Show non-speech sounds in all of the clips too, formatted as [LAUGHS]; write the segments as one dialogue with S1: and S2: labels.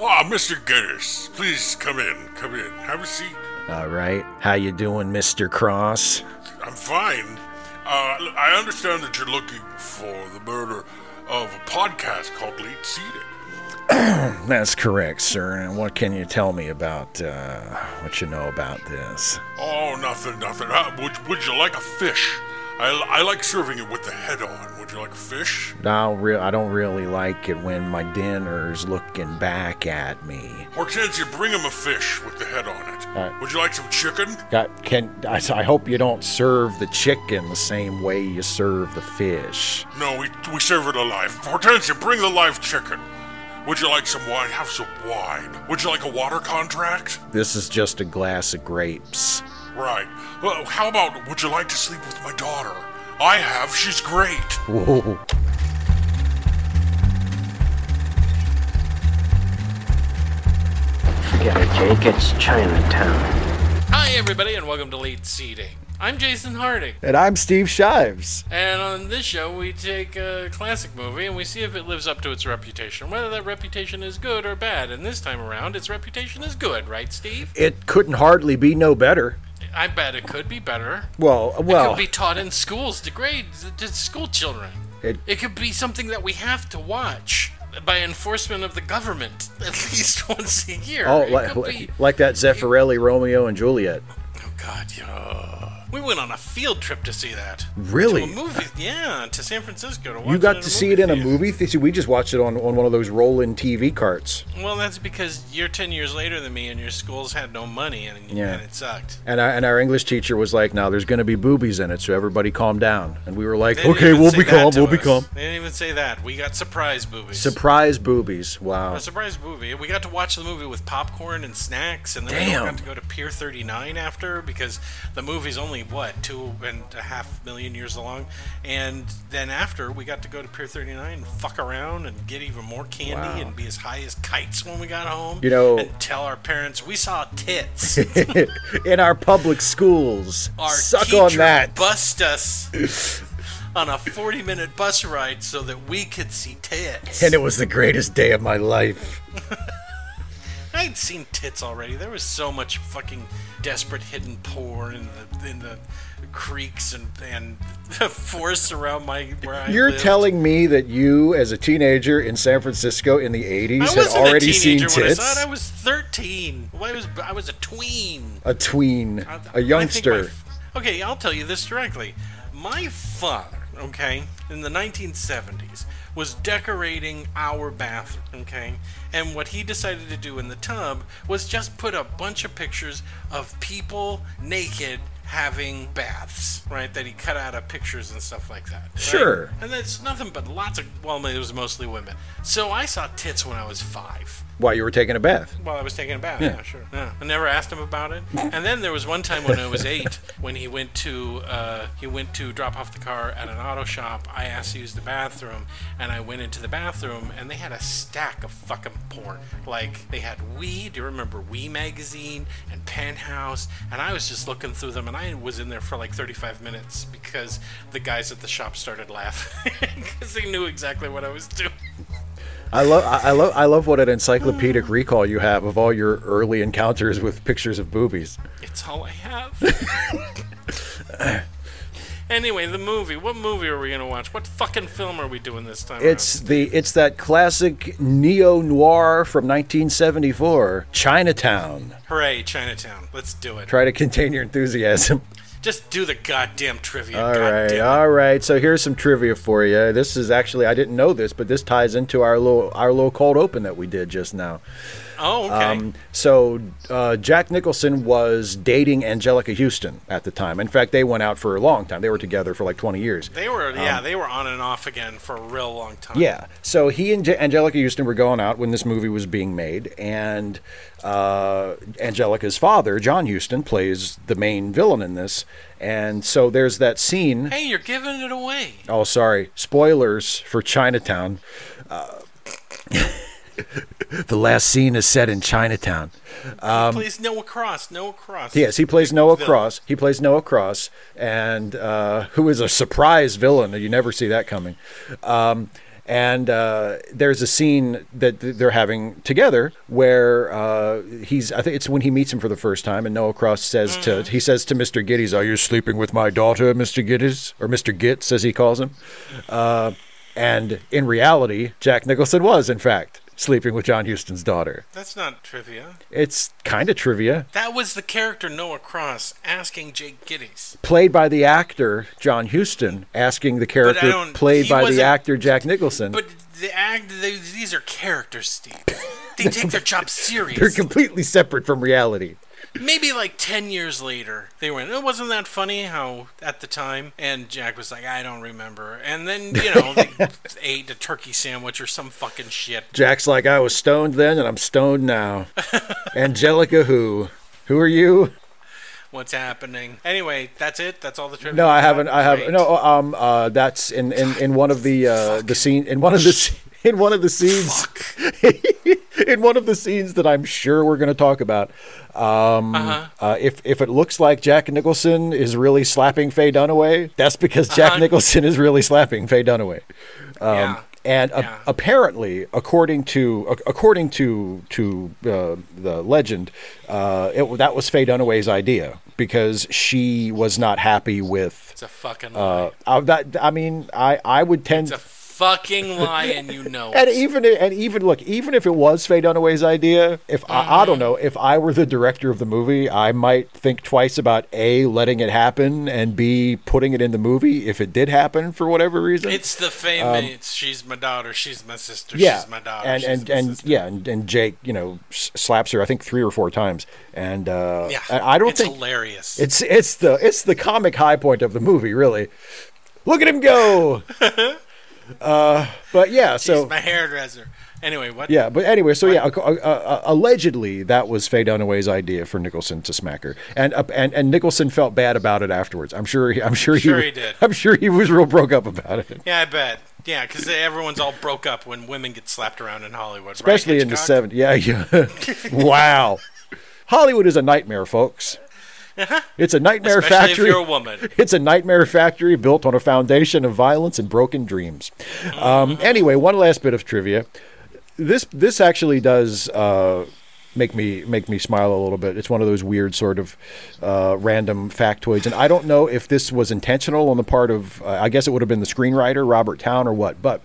S1: Ah, Mr. Guinness, please come in. Come in. Have a seat.
S2: All right. How you doing, Mr. Cross?
S1: I'm fine. Uh, I understand that you're looking for the murder of a podcast called Late Seating. [CLEARS THROAT]
S2: That's correct, sir. And what can you tell me about uh, what you know about this?
S1: Oh, nothing, nothing. Uh, would, would you like a fish? I, I like serving it with the head on. Would you like fish?
S2: No, re- I don't really like it when my dinner's looking back at me.
S1: Hortensia, bring him a fish with the head on it.
S2: Right.
S1: Would you like some chicken?
S2: Got, can I, I hope you don't serve the chicken the same way you serve the fish.
S1: No, we, we serve it alive. Hortensia, bring the live chicken. Would you like some wine? Have some wine. Would you like a water contract?
S2: This is just a glass of grapes.
S1: Right. Well, how about would you like to sleep with my daughter? I have. She's great.
S2: Whoa.
S3: Forget it, Jake. It's Chinatown.
S4: Hi, everybody, and welcome to Late Seating. I'm Jason Harding,
S2: And I'm Steve Shives.
S4: and on this show, we take a classic movie and we see if it lives up to its reputation, whether that reputation is good or bad. And this time around, its reputation is good, right, Steve?
S2: It couldn't hardly be no better.
S4: I bet it could be better.
S2: Well, well, It
S4: could be taught in schools to grades, to school children.
S2: It-
S4: It, could be something that we have to watch by enforcement of the government [LAUGHS] at least once a year.
S2: oh, like,
S4: be,
S2: like that Zeffirelli Romeo and Juliet.
S4: Oh God, yeah. We went on a field trip to see that.
S2: Really?
S4: Movie, yeah, to San Francisco to watch
S2: You got to see it in a
S4: theater.
S2: movie theater. We just watched it on, on one of those rolling TV carts.
S4: Well, that's because you're 10 years later than me and your schools had no money and,
S2: Yeah.
S4: and it sucked.
S2: And our, and our English teacher was like, "Now there's going to be boobies in it, so everybody calm down." And we were like, "Okay, we'll be calm. We'll be calm."
S4: They didn't even say that. We got surprise boobies.
S2: Surprise boobies! Wow.
S4: a surprise movie. We got to watch the movie with popcorn and snacks, and then we
S2: Damn.
S4: all got to go to Pier 39 after because the movie's only what two and a half million years long, and then after we got to go to Pier 39 and fuck around and get even more candy
S2: Wow.
S4: and be as high as kites when we got home.
S2: You know-
S4: and tell our parents we saw tits. [LAUGHS]
S2: in our public schools,
S4: Our
S2: suck on that.
S4: Bust us. [LAUGHS] On a 40 minute bus ride so that we could see tits.
S2: And it was the greatest day of my life. [LAUGHS]
S4: I'd seen tits already. There was so much fucking desperate hidden porn in the in the creeks and and [LAUGHS] the forests around my where I
S2: You're
S4: lived.
S2: telling me that you, as a teenager in San Francisco in the '80s, had already seen
S4: when I
S2: tits?
S4: saw it. I was 13. Well, I was I was a tween.
S2: a tween,
S4: I-
S2: a
S4: think my
S2: youngster.
S4: okay, I'll tell you this directly. My father, okay, in the 1970s, was decorating our bathroom, okay? And what he decided to do in the tub was just put a bunch of pictures of people naked having baths, right? That he cut out of pictures and stuff like that. right?
S2: Sure.
S4: And that's nothing but lots of, well, it was mostly women. So I saw tits when I was five.
S2: While you were taking a bath.
S4: While I was taking a bath,
S2: Yeah.
S4: yeah, sure. Yeah. I never asked him about it. And then there was one time when I was [LAUGHS] eight, when he went to uh, he went to drop off the car at an auto shop. I asked to use the bathroom, and I went into the bathroom, and they had a stack of fucking porn. Like they had Oui. Do you remember Oui magazine and Penthouse? And I was just looking through them, and I was in there for like 35 minutes because the guys at the shop started laughing [LAUGHS] because they knew exactly what I was doing.
S2: I love, I love, I love what an encyclopedic recall you have of all your early encounters with pictures of boobies.
S4: It's all I have. [LAUGHS] anyway, the movie. What movie are we gonna watch? What fucking film are we doing this time?
S2: It's the, it's that classic neo noir from 1974, Chinatown.
S4: hooray, Chinatown. Let's do it.
S2: Try to contain your enthusiasm. [LAUGHS]
S4: Just do the goddamn trivia.
S2: All
S4: God
S2: right, all right. So here's some trivia for you. This is actually I didn't know this, but this ties into our little our little cold open that we did just now.
S4: Oh, okay.
S2: Um, so uh, Jack Nicholson was dating Anjelica Huston at the time. In fact, they went out for a long time. They were together for like 20 years.
S4: they were, yeah, they were on and off again for a real long time.
S2: um, Yeah. So he and J- Anjelica Huston were going out when this movie was being made, and uh, Anjelica's father, John Huston, plays the main villain in this. And so there's that scene.
S4: Hey, you're giving it away.
S2: Oh, sorry. Spoilers for Chinatown. Uh, [LAUGHS] [LAUGHS] the last scene is set in Chinatown.
S4: Please, Noah Cross. Noah Cross.
S2: Um, Yes, he plays Noah
S4: Villain.
S2: Cross. He plays Noah Cross, and uh, who is a surprise villain. You never see that coming. Um, And uh, there's a scene that they're having together where uh, he's, I think it's when he meets him for the first time, and Noah Cross says to, he says to Mr. Gittes, Are you sleeping with my daughter, Mr. Gittes? Or Mr. Gitz, as he calls him. Uh, and in reality, Jack Nicholson was, in fact, sleeping with John Huston's daughter.
S4: That's not trivia.
S2: It's kind of trivia.
S4: That was the character Noah Cross asking Jake Gittes.
S2: Played by the actor John Huston, asking the character played by the actor Jack Nicholson.
S4: But the act, they, these are characters, Steve. They take their [LAUGHS] job seriously.
S2: They're completely separate from reality.
S4: Maybe like 10 years later, they went, it wasn't that funny how at the time? And Jack was like, I don't remember. And then, you know, they [LAUGHS] ate a turkey sandwich or some fucking shit.
S2: Jack's like, I was stoned then and I'm stoned now. [LAUGHS] Anjelica, who? Who are you?
S4: What's happening? Anyway, that's it. That's all the trivia.
S2: No, I haven't. I have no. Um. Uh. That's in in, in one of the uh the scene in one of the [LAUGHS] in one of the scenes in one of the scenes that I'm sure we're going to talk about. Um.
S4: Uh-huh.
S2: Uh, if if it looks like Jack Nicholson is really slapping Faye Dunaway, that's because Jack
S4: Uh-huh.
S2: Nicholson is really slapping Faye Dunaway. Um,
S4: yeah.
S2: And a-
S4: Yeah.
S2: apparently, according to ac- according to to uh, the legend, uh, it, that was Faye Dunaway's idea because she was not happy with.
S4: It's a fucking lie.
S2: Uh, uh, that I mean, I I would tend.
S4: it's a fucking and you know
S2: and even and even look, even if it was Faye Dunaway's idea, if I, I
S4: Mm-hmm.
S2: don't know, if I were the director of the movie, I might think twice about a letting it happen and b putting it in the movie if it did happen for whatever reason.
S4: It's the famous. she's my daughter. She's my sister.
S2: Um, yeah,
S4: She's my daughter.
S2: and
S4: she's
S2: and
S4: my
S2: and
S4: sister.
S2: yeah, and, and Jake, you know, slaps her. I think three or four times, and uh,
S4: yeah.
S2: and I don't
S4: it's
S2: think
S4: hilarious.
S2: it's it's the it's the comic high point of the movie, really. Look at him go. [LAUGHS] uh, but yeah, so
S4: my hairdresser. Anyway, what?
S2: yeah, but anyway, so yeah, uh, uh, allegedly that was Faye Dunaway's idea for Nicholson to smack her, and uh, and and Nicholson felt bad about it afterwards. I'm sure. He, I'm sure,
S4: Sure
S2: he,
S4: he did. [LAUGHS]
S2: I'm sure he was real broke up about it.
S4: Yeah, I bet. Yeah, because everyone's all broke up when women get slapped around in Hollywood,
S2: especially
S4: right,
S2: in the 70s. Yeah, yeah. [LAUGHS] wow. Hollywood is a nightmare, folks. It's a nightmare
S4: Uh-huh. Especially
S2: factory.
S4: if you're a woman. [LAUGHS]
S2: It's a nightmare factory built on a foundation of violence and broken dreams. Um, anyway, one last bit of trivia. This this actually does uh, make me make me smile a little bit. It's one of those weird sort of uh, random factoids, and I don't know if this was intentional on the part of. Uh, I guess it would have been the screenwriter Robert Towne or what. But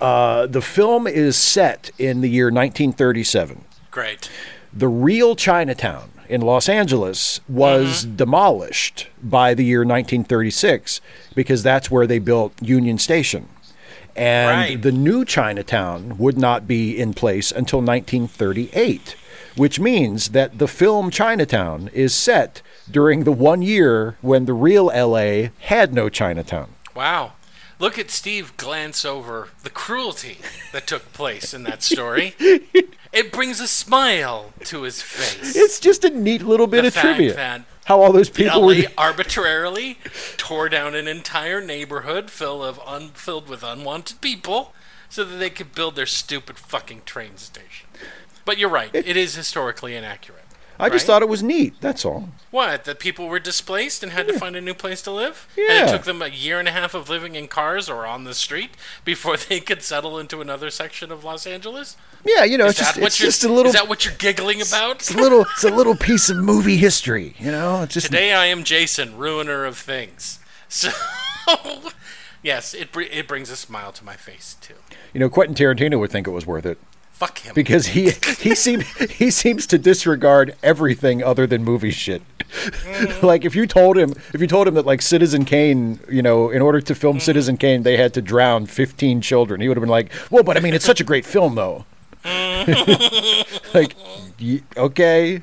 S2: uh, the film is set in the year 1937
S4: Great.
S2: the real Chinatown in Los Angeles was mm-hmm. demolished by the year 1936 because that's where they built Union Station. And
S4: Right.
S2: the new Chinatown would not be in place until 1938, which means that the film Chinatown is set during the one year when the real LA had no Chinatown.
S4: Wow. Look at Steve glance over the cruelty that took place in that story. [LAUGHS] it brings a smile to his face.
S2: It's just a neat little bit
S4: The
S2: of trivia.
S4: that
S2: How all those people were.
S4: Arbitrarily tore down an entire neighborhood full of un- filled with unwanted people so that they could build their stupid fucking train station. But you're right, it is historically inaccurate.
S2: I just
S4: right?
S2: thought it was neat. That's all.
S4: What? That people were displaced and had to find a new place to live? And
S2: Yeah.
S4: it took them a year and a half of living in cars or on the street before [LAUGHS] they could settle into another section of Los Angeles?
S2: Yeah, you know,
S4: Is
S2: it's just it's just a little
S4: Is that what you're giggling about?
S2: it's a little it's a little piece of movie history, you know. It's just
S4: Today I am Jason, ruiner of things. [LAUGHS] So, yes, it it brings a smile to my face too.
S2: you know Quentin Tarantino would think it was worth it
S4: Fuck him.
S2: because he he seems he seems to disregard everything other than movie shit. Mm. [LAUGHS] like if you told him if you told him that like Citizen Kane, you know, in order to film mm. Citizen Kane, they had to drown 15 children, he would have been like, "Well, but I mean, it's such a great film, though." Mm. [LAUGHS] [LAUGHS] like, y- okay,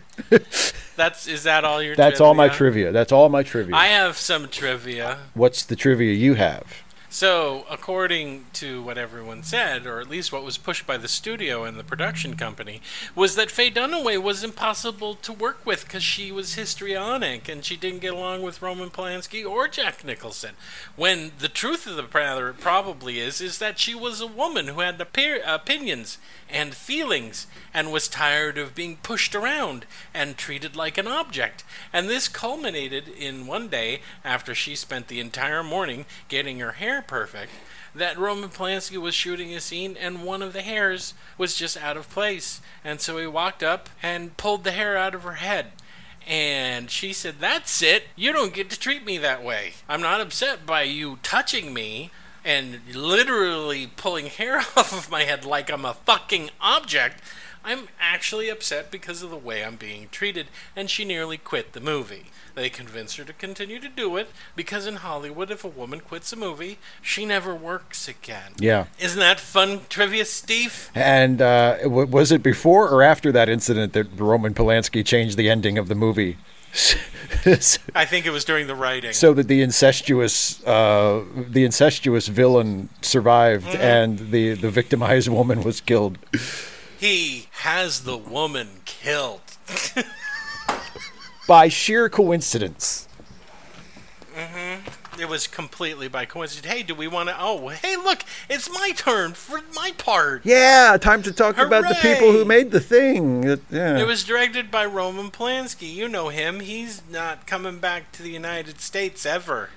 S4: That's is that all your?
S2: that's all my
S4: trivia?
S2: trivia. That's all my trivia.
S4: I have some trivia.
S2: What's the trivia you have?
S4: So, according to what everyone said, or at least what was pushed by the studio and the production company, was that Faye Dunaway was impossible to work with because she was histrionic and she didn't get along with Roman Polanski or Jack Nicholson. When the truth of the matter probably is, is that she was a woman who had opi- opinions and feelings and was tired of being pushed around and treated like an object. And this culminated in one day after she spent the entire morning getting her hair perfect that Roman Polanski was shooting a scene and one of the hairs was just out of place. And so he walked up and pulled the hair out of her head. And she said, That's it. You don't get to treat me that way. I'm not upset by you touching me and literally pulling hair [LAUGHS] off of my head like I'm a fucking object. I'm actually upset because of the way I'm being treated, and she nearly quit the movie. They convinced her to continue to do it because in Hollywood, if a woman quits a movie, she never works again.
S2: Yeah.
S4: Isn't that fun trivia, Steve?
S2: And uh, was it before or after that incident that Roman Polanski changed the ending of the movie?
S4: I think it was during the writing.
S2: so that the incestuous uh, the incestuous villain survived and the, the victimized woman was killed.
S4: he has the woman killed.
S2: By sheer coincidence.
S4: It was completely by coincidence. Hey, do we want to? Oh, hey, look, it's my turn for my part.
S2: Yeah, time to talk about the people who made the thing. That- yeah.
S4: It was directed by Roman Polanski. You know him. He's not coming back to the United States ever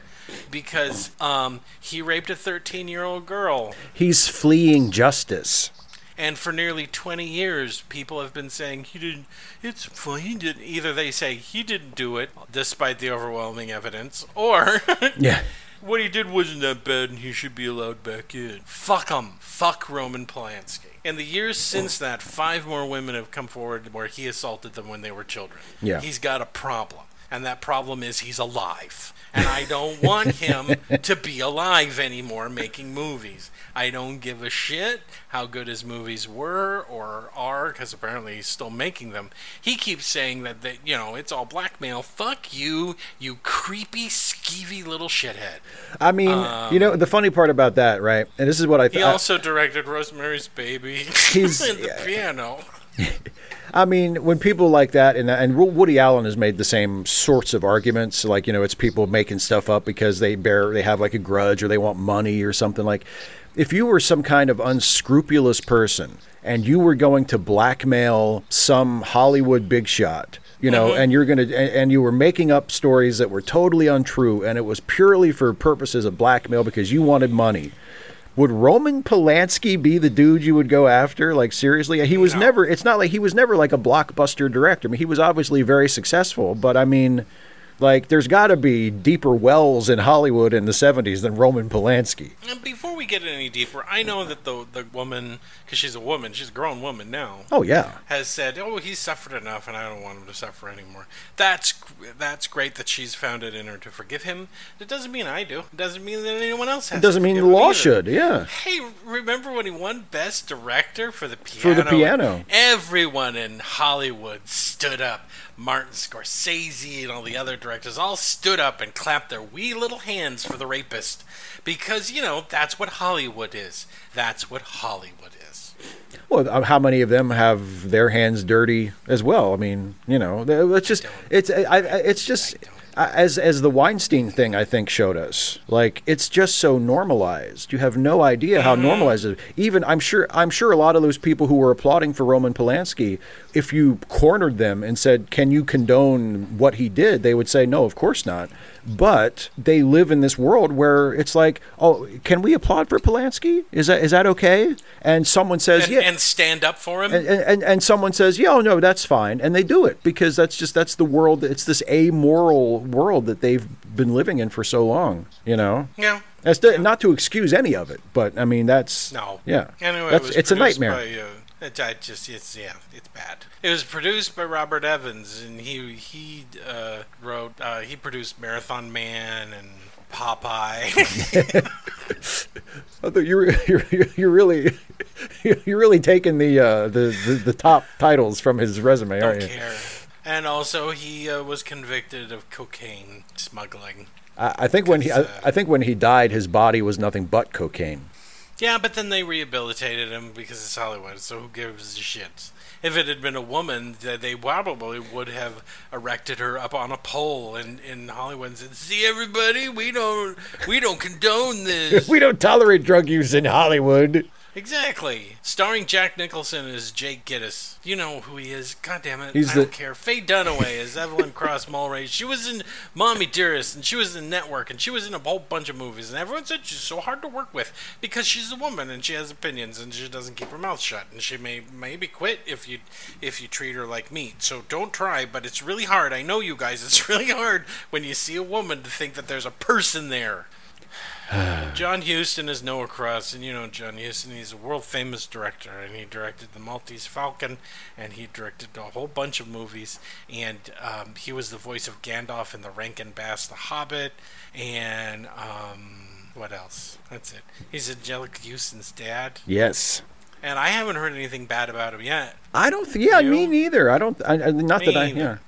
S4: because um, he raped a 13 year old girl.
S2: He's fleeing justice.
S4: And for nearly 20 years, people have been saying he didn't. It's fine. He didn't. Either they say he didn't do it, despite the overwhelming evidence, or [LAUGHS]
S2: Yeah.
S4: what he did wasn't that bad and he should be allowed back in. Fuck him. Fuck Roman Polanski. In the years since that, five more women have come forward where he assaulted them when they were children.
S2: Yeah.
S4: He's got a problem. And that problem is he's alive. And I don't want him [LAUGHS] to be alive anymore making movies. I don't give a shit how good his movies were or are, because apparently he's still making them. He keeps saying that, that, you know, it's all blackmail. Fuck you, you creepy, skeevy little shithead.
S2: I mean, you know, the funny part about that, right? And this is what I
S4: He
S2: think.
S4: also directed Rosemary's Baby
S2: He's- [LAUGHS]
S4: and the piano. [LAUGHS]
S2: I mean, when people like that, and and Woody Allen has made the same sorts of arguments, like you know, it's people making stuff up because they bear, they have like a grudge or they want money or something. Like, if you were some kind of unscrupulous person and you were going to blackmail some Hollywood big shot, you know, mm-hmm. and you're gonna, and, and you were making up stories that were totally untrue, and it was purely for purposes of blackmail because you wanted money. Would Roman Polanski be the dude you would go after? Like seriously, he was
S4: No.
S2: never. It's not like he was never like a blockbuster director. I mean, he was obviously very successful, but I mean, like there's got to be deeper wells in Hollywood in the '70s than Roman Polanski.
S4: And before we get any deeper, I know that the the woman, because she's a woman, she's a grown woman now,
S2: Oh yeah,
S4: has said, "Oh, he's suffered enough, and I don't want him to suffer anymore." That's that's great that she's found it in her to forgive him. It doesn't mean I do. It doesn't mean that anyone else has.
S2: it doesn't mean the law
S4: either.
S2: should. Yeah,
S4: Hey, remember when he won Best Director for the piano?
S2: For the piano.
S4: Everyone in Hollywood stood up. Martin Scorsese and all the other directors all stood up and clapped their wee little hands for the rapist. Because, you know, that's what Hollywood is. That's what Hollywood is.
S2: Well, uh, how many of them have their hands dirty as well? I mean, you know, it's just it's I, I, it's just as as the Weinstein thing I think showed us. Like it's just so normalized. You have no idea how mm-hmm. normalized it. is. Even I'm sure I'm sure a lot of those people who were applauding for Roman Polanski, if you cornered them and said, "Can you condone what he did?" they would say, "No, of course not." But they live in this world where it's like, "Oh, can we applaud for Polanski? Is that is that okay?" And someone says,
S4: And,
S2: "Yeah."
S4: and stand up for him.
S2: and, and and someone says, "Yeah, oh, no, that's fine," and they do it because that's just that's the world. It's this amoral world that they've been living in for so long. You know,
S4: yeah.
S2: that's to, not to excuse any of it, but I mean that's
S4: No.
S2: yeah,
S4: Anyway,
S2: that's
S4: it was
S2: it's a nightmare.
S4: By, uh, it, I just it's yeah, it's bad. It was produced by Robert Evans, and he he uh, wrote uh, he produced Marathon Man and Popeye. [LAUGHS]
S2: I thought you were [LAUGHS] you're, you're, really [LAUGHS] you're really taking the, uh, the the the top titles from his resume,
S4: don't
S2: aren't you?
S4: care. And also, he uh, was convicted of cocaine smuggling.
S2: I, I think when he I,
S4: uh,
S2: I think when he died, his body was nothing but cocaine.
S4: Yeah, but then they rehabilitated him because it's Hollywood, so who gives a shit? If it had been a woman, they probably would have erected her up on a pole in, in Hollywood and said, "See, everybody, we don't we don't condone [LAUGHS] this."
S2: We don't tolerate drug use in Hollywood.
S4: Exactly. Starring Jack Nicholson as Jake Gittes. You know who he is. God damn it.
S2: He's
S4: I
S2: the-
S4: don't care. Faye Dunaway as Evelyn Cross Mulwray. She was in Mommy Dearest and she was in Network and she was in a whole bunch of movies. And everyone said she's so hard to work with because she's a woman and she has opinions and she doesn't keep her mouth shut. And she may maybe quit if you if you treat her like meat. So don't try, but it's really hard. I know you guys. It's [LAUGHS] really hard when you see a woman to think that there's a person there. [SIGHS] John Huston is Noah Cross, and you know John Huston. He's a world famous director, and he directed The Maltese Falcon, and he directed a whole bunch of movies. And um, he was the voice of Gandalf in The Rankin Bass, The Hobbit, and um, what else? That's it. He's Anjelica Huston's dad,
S2: Yes.
S4: and I haven't heard anything bad about him yet.
S2: I don't. Th- yeah,
S4: You?
S2: me neither. I don't. I, not
S4: Me
S2: that I. Yeah.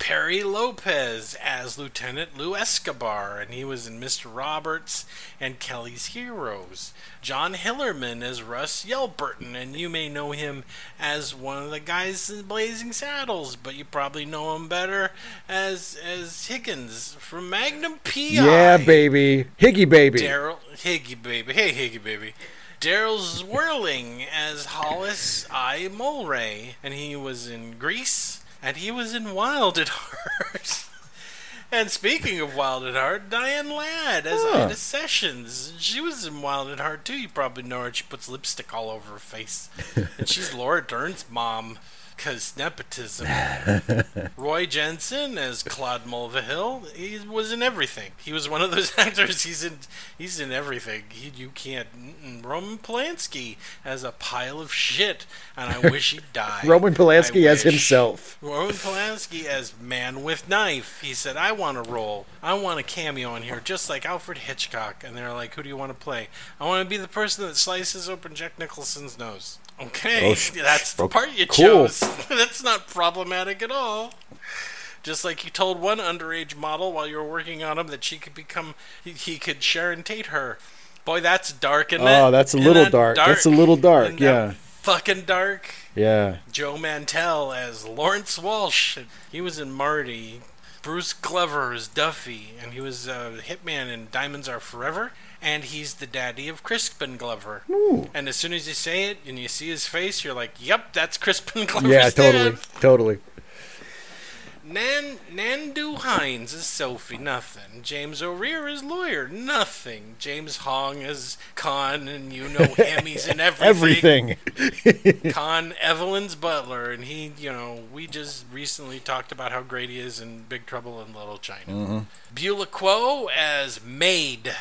S4: Perry Lopez as Lieutenant Lou Escobar, and he was in Mr. Roberts and Kelly's Heroes. John Hillerman as Russ Yelburton, and you may know him as one of the guys in Blazing Saddles, but you probably know him better as as Higgins from Magnum PI.
S2: Yeah, baby. Higgy baby.
S4: Darrell Higgy baby. Hey Higgy baby. Darrell Zwerling as Hollis I. Mulwray, and he was in Grease, and he was in Wild at [LAUGHS] Heart. and speaking of Wild at Heart, Diane Ladd as
S2: Huh.
S4: Ida Sessions. She was in Wild at Heart too. You probably know her. She puts lipstick all over her face, [LAUGHS] and she's Laura Dern's mom. Cause nepotism. [LAUGHS] Roy Jensen as Claude Mulvihill. He was in everything. He was one of those [LAUGHS] actors. He's in. He's in everything. He, you can't. Roman Polanski as a pile of shit, and I wish he'd [LAUGHS] die.
S2: Roman Polanski as himself.
S4: Roman Polanski as Man with Knife. He said, "I want a role. I want a cameo in here, just like Alfred Hitchcock." And they're like, "Who do you want to play?" I want to be the person that slices open Jack Nicholson's nose. Okay,
S2: Oh,
S4: that's the part you
S2: cool.
S4: chose. [LAUGHS] that's not problematic at all. Just like you told one underage model while you were working on him that she could become, he, he could Sharon Tate her. Boy, that's dark, it?
S2: Oh, that's a little
S4: that
S2: dark. That's a little dark, yeah.
S4: Fucking dark.
S2: Yeah.
S4: Joe Mantell as Lawrence Walsh. He was in Marty. Bruce Glover as Duffy, and he was uh, Hitman in Diamonds Are Forever. And he's the daddy of Crispin Glover. And as soon as you say it and you see his face, you're like, "Yep, that's Crispin [LAUGHS] Glover's
S2: Yeah. Totally.
S4: dad."
S2: Totally.
S4: Nan Nandu Hinds is Sophie, nothing. James O'Rear is lawyer, nothing. James Hong is Kahn, and you know him. He's in everything.
S2: Everything. [LAUGHS]
S4: Kahn Evelyn's butler, and he, you know, we just recently talked about how great he is in Big Trouble in Little China. Mm-hmm. Beulah Quo as maid.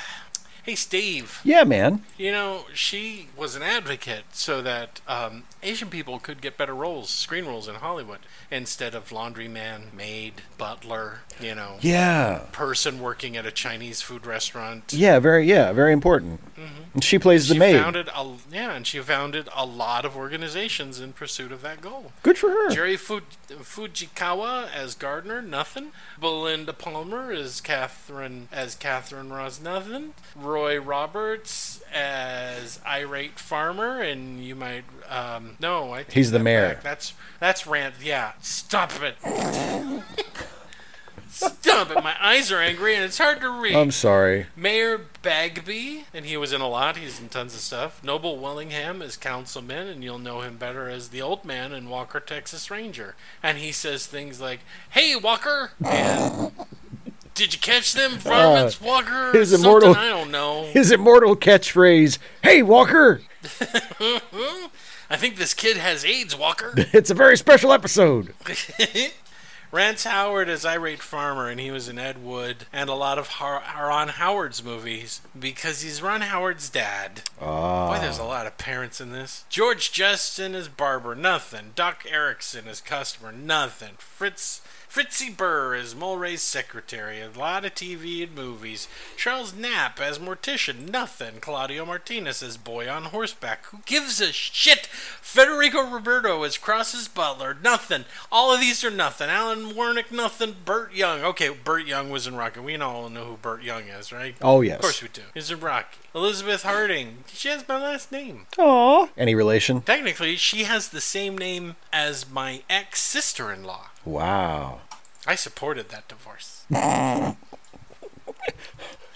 S4: Hey, Steve.
S2: yeah, man.
S4: You know, she was an advocate so that um, Asian people could get better roles, screen roles in Hollywood, instead of laundryman, maid, butler, you know,
S2: Yeah.
S4: person working at a Chinese food restaurant.
S2: Yeah. Very. Yeah. Very important. And she plays the
S4: Mm-hmm. She
S2: maid.
S4: founded a yeah, and she founded a lot of organizations in pursuit of that goal.
S2: Good for her.
S4: Jerry Fu- Fujikawa as Gardner, nothing. Belinda Palmer as Catherine as Catherine Ross, nothing. Roy Roberts as irate farmer, and you might um, no, I
S2: He's the mayor.
S4: back. That's that's rant. Yeah, stop it. Stop it! My eyes are angry and it's hard to read.
S2: I'm sorry.
S4: Mayor Bagby, and he was in a lot. He's in tons of stuff. Noble Willingham is councilman, and you'll know him better as the old man in Walker, Texas Ranger. And he says things like, "Hey, Walker," and "Did you catch them varmints, Walker?"
S2: Uh, his
S4: Something
S2: immortal-
S4: I don't know. [LAUGHS]
S2: His immortal catchphrase, "Hey, Walker." [LAUGHS]
S4: I think this kid has AIDS, Walker. [LAUGHS]
S2: It's a very special episode.
S4: Rance Howard is irate farmer, and he was in Ed Wood and a lot of Har- Ron Howard's movies because he's Ron Howard's dad.
S2: Ah.
S4: Boy, there's a lot of parents in this. George Justin is barber, nothing. Doc Erickson is customer, nothing. Fritz Fritzi Burr is Mulwray's secretary, a lot of TV and movies. Charles Knapp as mortician, nothing. Claudio Martinez as boy on horseback, who gives a shit? Federico Roberto as Cross's butler, nothing. All of these are nothing. Alan Warnick, nothing. Burt Young, okay, Burt Young was in Rocky. We all know who Burt Young is, right?
S2: Oh, yes.
S4: Of course we do. He's in Rocky. Elizabeth Harding, she has my last name.
S2: Aw. Any relation?
S4: Technically, she has the same name as my ex sister in law.
S2: Wow.
S4: I supported that divorce. [LAUGHS]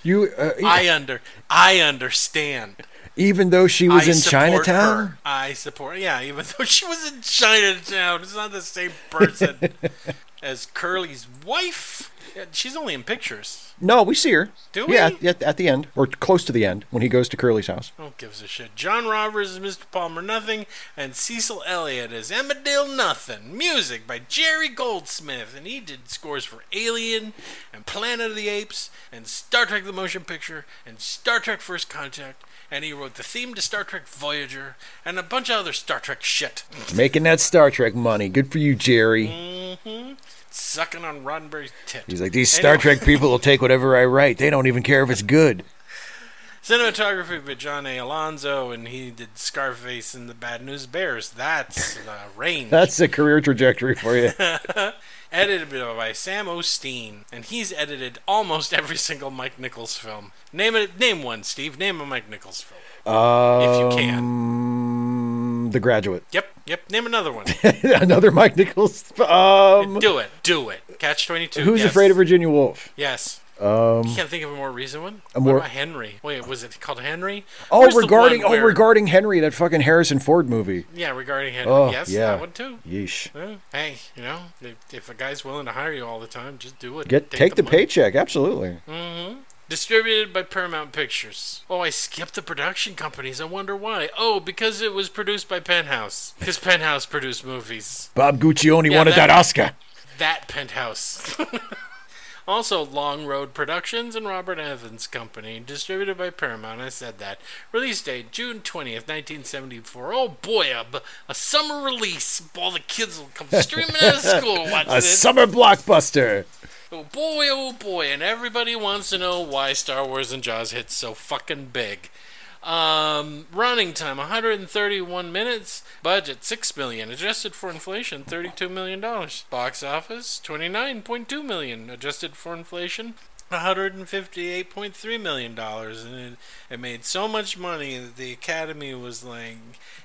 S2: You. Uh,
S4: I under I understand.
S2: Even though she was
S4: I
S2: in Chinatown?
S4: her. I support. Yeah, even [LAUGHS] though she was in Chinatown, it's not the same person [LAUGHS] as Curly's wife. Yeah, she's only in pictures.
S2: No, we see her.
S4: Do
S2: Yeah,
S4: we?
S2: at, at the end, or close to the end, when he goes to Curly's house.
S4: Who gives a shit? John Roberts is Mr. Palmer Nothing, and Cecil Elliott is Emma Dill Nothing. Music by Jerry Goldsmith, and he did scores for Alien, and Planet of the Apes, and Star Trek: The Motion Picture, and Star Trek: First Contact, and he wrote the theme to Star Trek Voyager, and a bunch of other Star Trek shit.
S2: Making that Star Trek money. Good for you, Jerry.
S4: Mm. Sucking on Roddenberry's tit.
S2: He's like, these Star. Trek people will take whatever I write. They don't even care if it's good. [LAUGHS]
S4: Cinematography by John A. Alonzo, and he did Scarface and the Bad News Bears. That's the uh, [LAUGHS] range.
S2: That's a career trajectory for you. [LAUGHS]
S4: edited by Sam O'Steen, and he's edited almost every single Mike Nichols film. Name it. Name one, Steve. Name a Mike Nichols film. if you can.
S2: Um, The Graduate.
S4: Yep. Yep. Name another one. [LAUGHS]
S2: Another Mike Nichols. Um,
S4: Do it. Do it. Catch twenty two.
S2: Who's Afraid of Virginia Woolf?
S4: Yes.
S2: Um,
S4: You can't think of a more recent one.
S2: a
S4: what
S2: more-
S4: about Henry? Wait, was it called Henry?
S2: oh,
S4: Where's
S2: regarding oh
S4: where-
S2: regarding Henry, that fucking Harrison Ford movie.
S4: Yeah, regarding Henry.
S2: Oh,
S4: yes,
S2: yeah.
S4: that one too.
S2: Yeesh.
S4: Yeah. Hey, you know, if, if a guy's willing to hire you all the time, just do it.
S2: Get take the
S4: money.
S2: paycheck. Absolutely.
S4: Distributed by Paramount Pictures. Oh, I skipped the production companies. I wonder why. Oh, because it was produced by Penthouse. Because Penthouse produced movies.
S2: Bob Guccione
S4: Yeah,
S2: wanted
S4: that-
S2: that Oscar.
S4: That Penthouse. [LAUGHS] also, Long Road Productions and Robert Evans Company. Distributed by Paramount. I said that. Release date June 20th, 1974. Oh boy, a summer release. All the kids will come [LAUGHS] streaming out of school
S2: A summer blockbuster.
S4: Oh boy, oh boy, and everybody wants to know why Star Wars and Jaws hit so fucking big. Um, running time 131 minutes, budget 6 million, adjusted for inflation 32 million dollars. Box office 29.2 million, adjusted for inflation 158.3 million dollars and it, it made so much money that the academy was like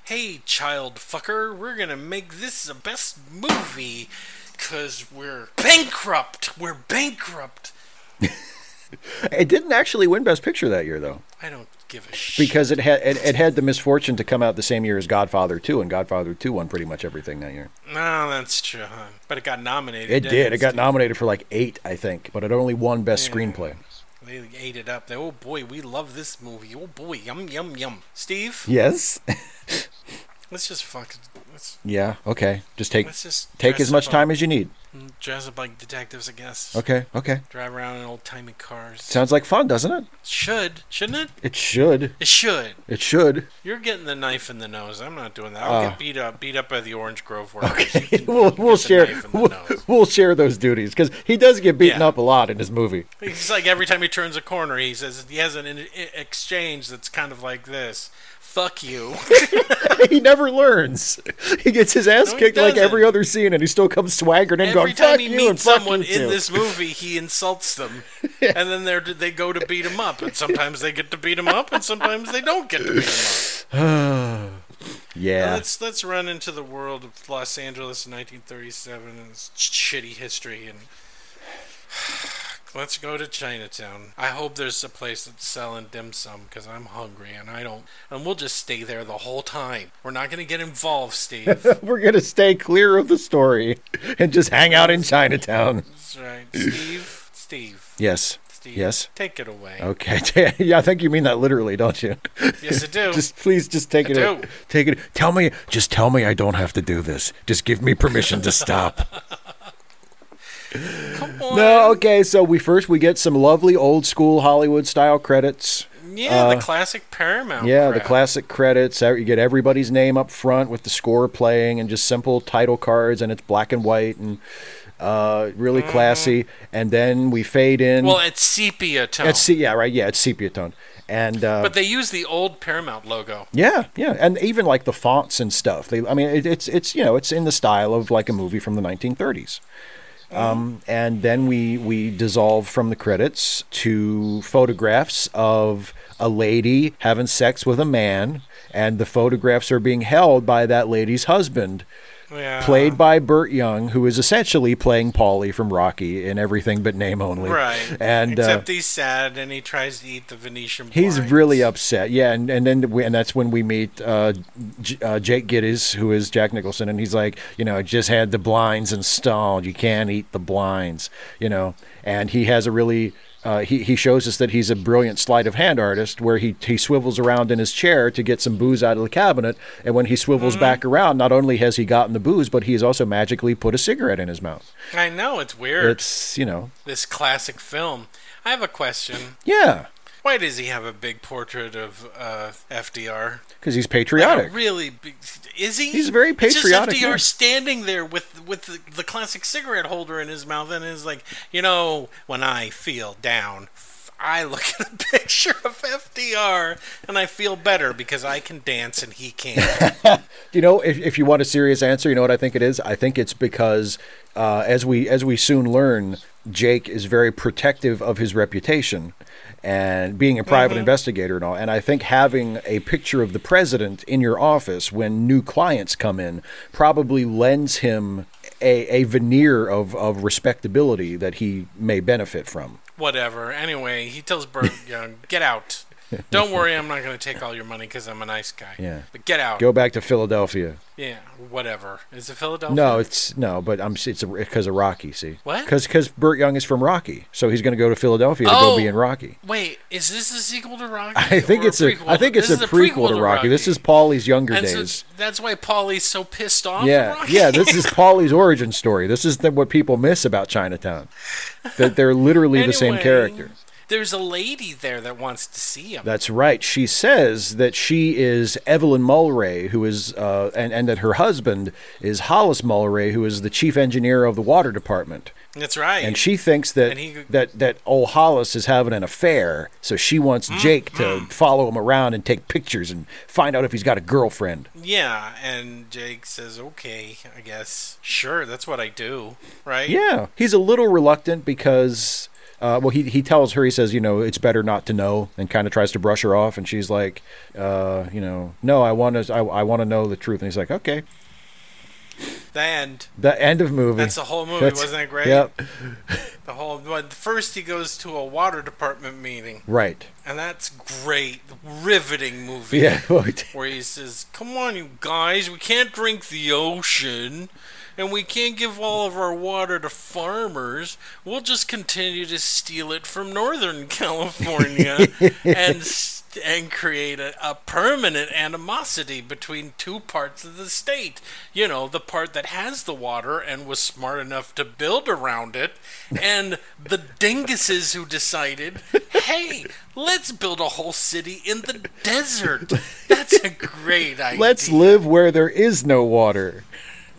S4: hey child fucker we're gonna make this the best movie because we're bankrupt we're bankrupt [LAUGHS]
S2: It didn't actually win Best Picture that year, though,
S4: i don't give a shit
S2: because it had it, it had the misfortune to come out the same year as Godfather 2, and Godfather 2 won pretty much everything that year.
S4: no that's true huh? but it got nominated
S2: It
S4: didn't.
S2: It got nominated for like eight, I think, but it only won Best
S4: Yeah.
S2: Screenplay.
S4: they ate it up they, oh boy we love this movie oh boy yum yum yum steve
S2: Yes. [LAUGHS]
S4: let's just fuck. let's,
S2: yeah. Okay. Just take
S4: let's just
S2: take as much
S4: up
S2: time as you need.
S4: dress up like detectives i guess
S2: Okay. Okay.
S4: drive around in old timey cars
S2: Sounds like fun, doesn't it?
S4: should shouldn't it
S2: It should.
S4: it should
S2: It should.
S4: You're getting the knife in the nose. I'm not doing that. I'll
S2: Uh.
S4: get beat up, beat up by the Orange Grove workers. Can [LAUGHS]
S2: we'll we'll share
S4: knife in the
S2: we'll, [LAUGHS] we'll share those duties because he does get beaten
S4: Yeah.
S2: up a lot in his movie.
S4: He's like every time he turns a corner, he says he has an exchange that's kind of like this. Fuck you. [LAUGHS]
S2: he never learns. He gets his ass
S4: No,
S2: kicked like every other scene, and he still comes swaggering in,
S4: every
S2: going
S4: time
S2: "Fuck
S4: he
S2: and
S4: meets someone in
S2: too."
S4: this movie, he insults them, [LAUGHS] and then they're they go to beat him up, and sometimes they get to beat him up, and sometimes they don't get to beat him up. [SIGHS]
S2: Yeah.
S4: Let's let's run into the world of Los Angeles in 1937 and its shitty history and [SIGHS] [SIGHS] let's go to Chinatown. I hope there's a place that's selling dim sum because I'm hungry and I don't. And we'll just stay there the whole time. We're not gonna get involved, Steve. [LAUGHS]
S2: We're gonna stay clear of the story and just hang out in Chinatown.
S4: That's right, Steve. Steve.
S2: Yes.
S4: Steve.
S2: Yes.
S4: Take it away.
S2: Okay. [LAUGHS] yeah, I think you mean that literally, don't you?
S4: Yes, I do. [LAUGHS]
S2: Just please, just take
S4: I
S2: it.
S4: do.
S2: Take it. Tell me. Just tell me I don't have to do this. Just give me permission to stop.
S4: Come on.
S2: no. Okay. So we first we get some lovely old school Hollywood style credits.
S4: Yeah, the classic Paramount.
S2: uh, Yeah, the classic credits. uh, You get everybody's name up front with the score playing and just simple title cards, and it's black and white and uh, really classy. And then we fade in.
S4: Mm-hmm. Well, it's sepia tone.
S2: it's yeah, right. Yeah, it's sepia tone. And uh,
S4: but they use the old Paramount logo.
S2: yeah, yeah, and even like the fonts and stuff. They, I mean, it, it's it's you know it's in the style of like a movie from the 1930s. Um, and then we we dissolve from the credits to photographs of a lady having sex with a man, and the photographs are being held by that lady's husband.
S4: Yeah.
S2: played by Burt Young, who is essentially playing Paulie from Rocky in everything but name only.
S4: Right.
S2: And uh,
S4: Except he's sad and he tries to eat the Venetian
S2: He's really upset, yeah, and and then we, and that's when we meet uh, J- uh, Jake Gittes, who is Jack Nicholson, and he's like, you know, I just had the blinds installed. You can't eat the blinds, you know, and he has a really. Uh, he, he shows us that he's a brilliant sleight of hand artist where he, he swivels around in his chair to get some booze out of the cabinet. And when he swivels
S4: Mm-hmm.
S2: back around, not only has he gotten the booze, but he has also magically put a cigarette in his mouth.
S4: I know, it's weird.
S2: It's, you know,
S4: this classic film. I have a question.
S2: yeah,
S4: Why does he have a big portrait of uh, FDR?
S2: because he's
S4: Like
S2: patriotic.
S4: a really big. Is he?
S2: He's very
S4: It's
S2: patriotic,
S4: Just FDR
S2: yeah.
S4: standing there with with the, the classic cigarette holder in his mouth, and is like, you know, when I feel down, I look at a [LAUGHS] picture of FDR and I feel better because I can dance and he can't. [LAUGHS]
S2: You know, if, if you want a serious answer, you know what I think it is. I think it's because, uh, as we as we soon learn, Jake is very protective of his reputation, and being a private investigator and all. And I think having a picture of the president in your office when new clients come in probably lends him a, a veneer of, of respectability that he may benefit from.
S4: Whatever. Anyway, he tells Burt [LAUGHS] Young, "Get out." [LAUGHS] Don't worry, I'm not going to take all your money because I'm a nice guy.
S2: Yeah.
S4: But get out.
S2: Go back to Philadelphia.
S4: Yeah, whatever. Is it Philadelphia?
S2: No, it's no, but I'm it's because of Rocky. See,
S4: What?
S2: Because because Burt Young is from Rocky, so he's going to go to Philadelphia to
S4: Oh.
S2: go be in oh, Rocky.
S4: Wait, is this a sequel to Rocky?
S2: I think it's a
S4: prequel?
S2: Think it's a
S4: is
S2: prequel, to Rocky. This is Paulie's younger
S4: And so
S2: days.
S4: that's why Paulie's so pissed off.
S2: yeah,
S4: Rocky?
S2: yeah. This is [LAUGHS] Paulie's origin story. This is the, what people miss about Chinatown. That they're literally the same
S4: Anyway,
S2: character.
S4: There's a lady there that wants to see him.
S2: That's right. She says that she is Evelyn Mulwray, who is, uh, and, and that her husband is Hollis Mulwray, who is the chief engineer of the water department.
S4: That's right.
S2: And she thinks that
S4: he-
S2: that that old Hollis is having an affair, so she wants
S4: Mm,
S2: Jake to follow him around and take pictures and find out if he's got a girlfriend.
S4: yeah, and Jake says, "Okay, I guess. Sure, that's what I do." Right?
S2: Yeah, he's a little reluctant because, uh, well, he he tells her he says, you know, it's better not to know, and kind of tries to brush her off, and she's like, uh, you know, no, I want to, I, I want to know the truth, and he's like, okay.
S4: The end.
S2: The end of movie.
S4: That's the whole movie.
S2: That's-
S4: Wasn't that great?
S2: Yep. [LAUGHS]
S4: The whole. But first, he goes to a water department meeting,
S2: Right.
S4: and that's great, riveting movie.
S2: Yeah. [LAUGHS]
S4: where he says, "Come on, you guys, we can't drink the ocean." And we can't give all of our water to farmers. We'll just continue to steal it from Northern [LAUGHS] California and [LAUGHS] and create a, a permanent animosity between two parts of the state. You know, the part that has the water and was smart enough to build around it, and the dinguses who decided, hey, let's build a whole city in the desert. That's a great idea.
S2: Let's live where there is no water.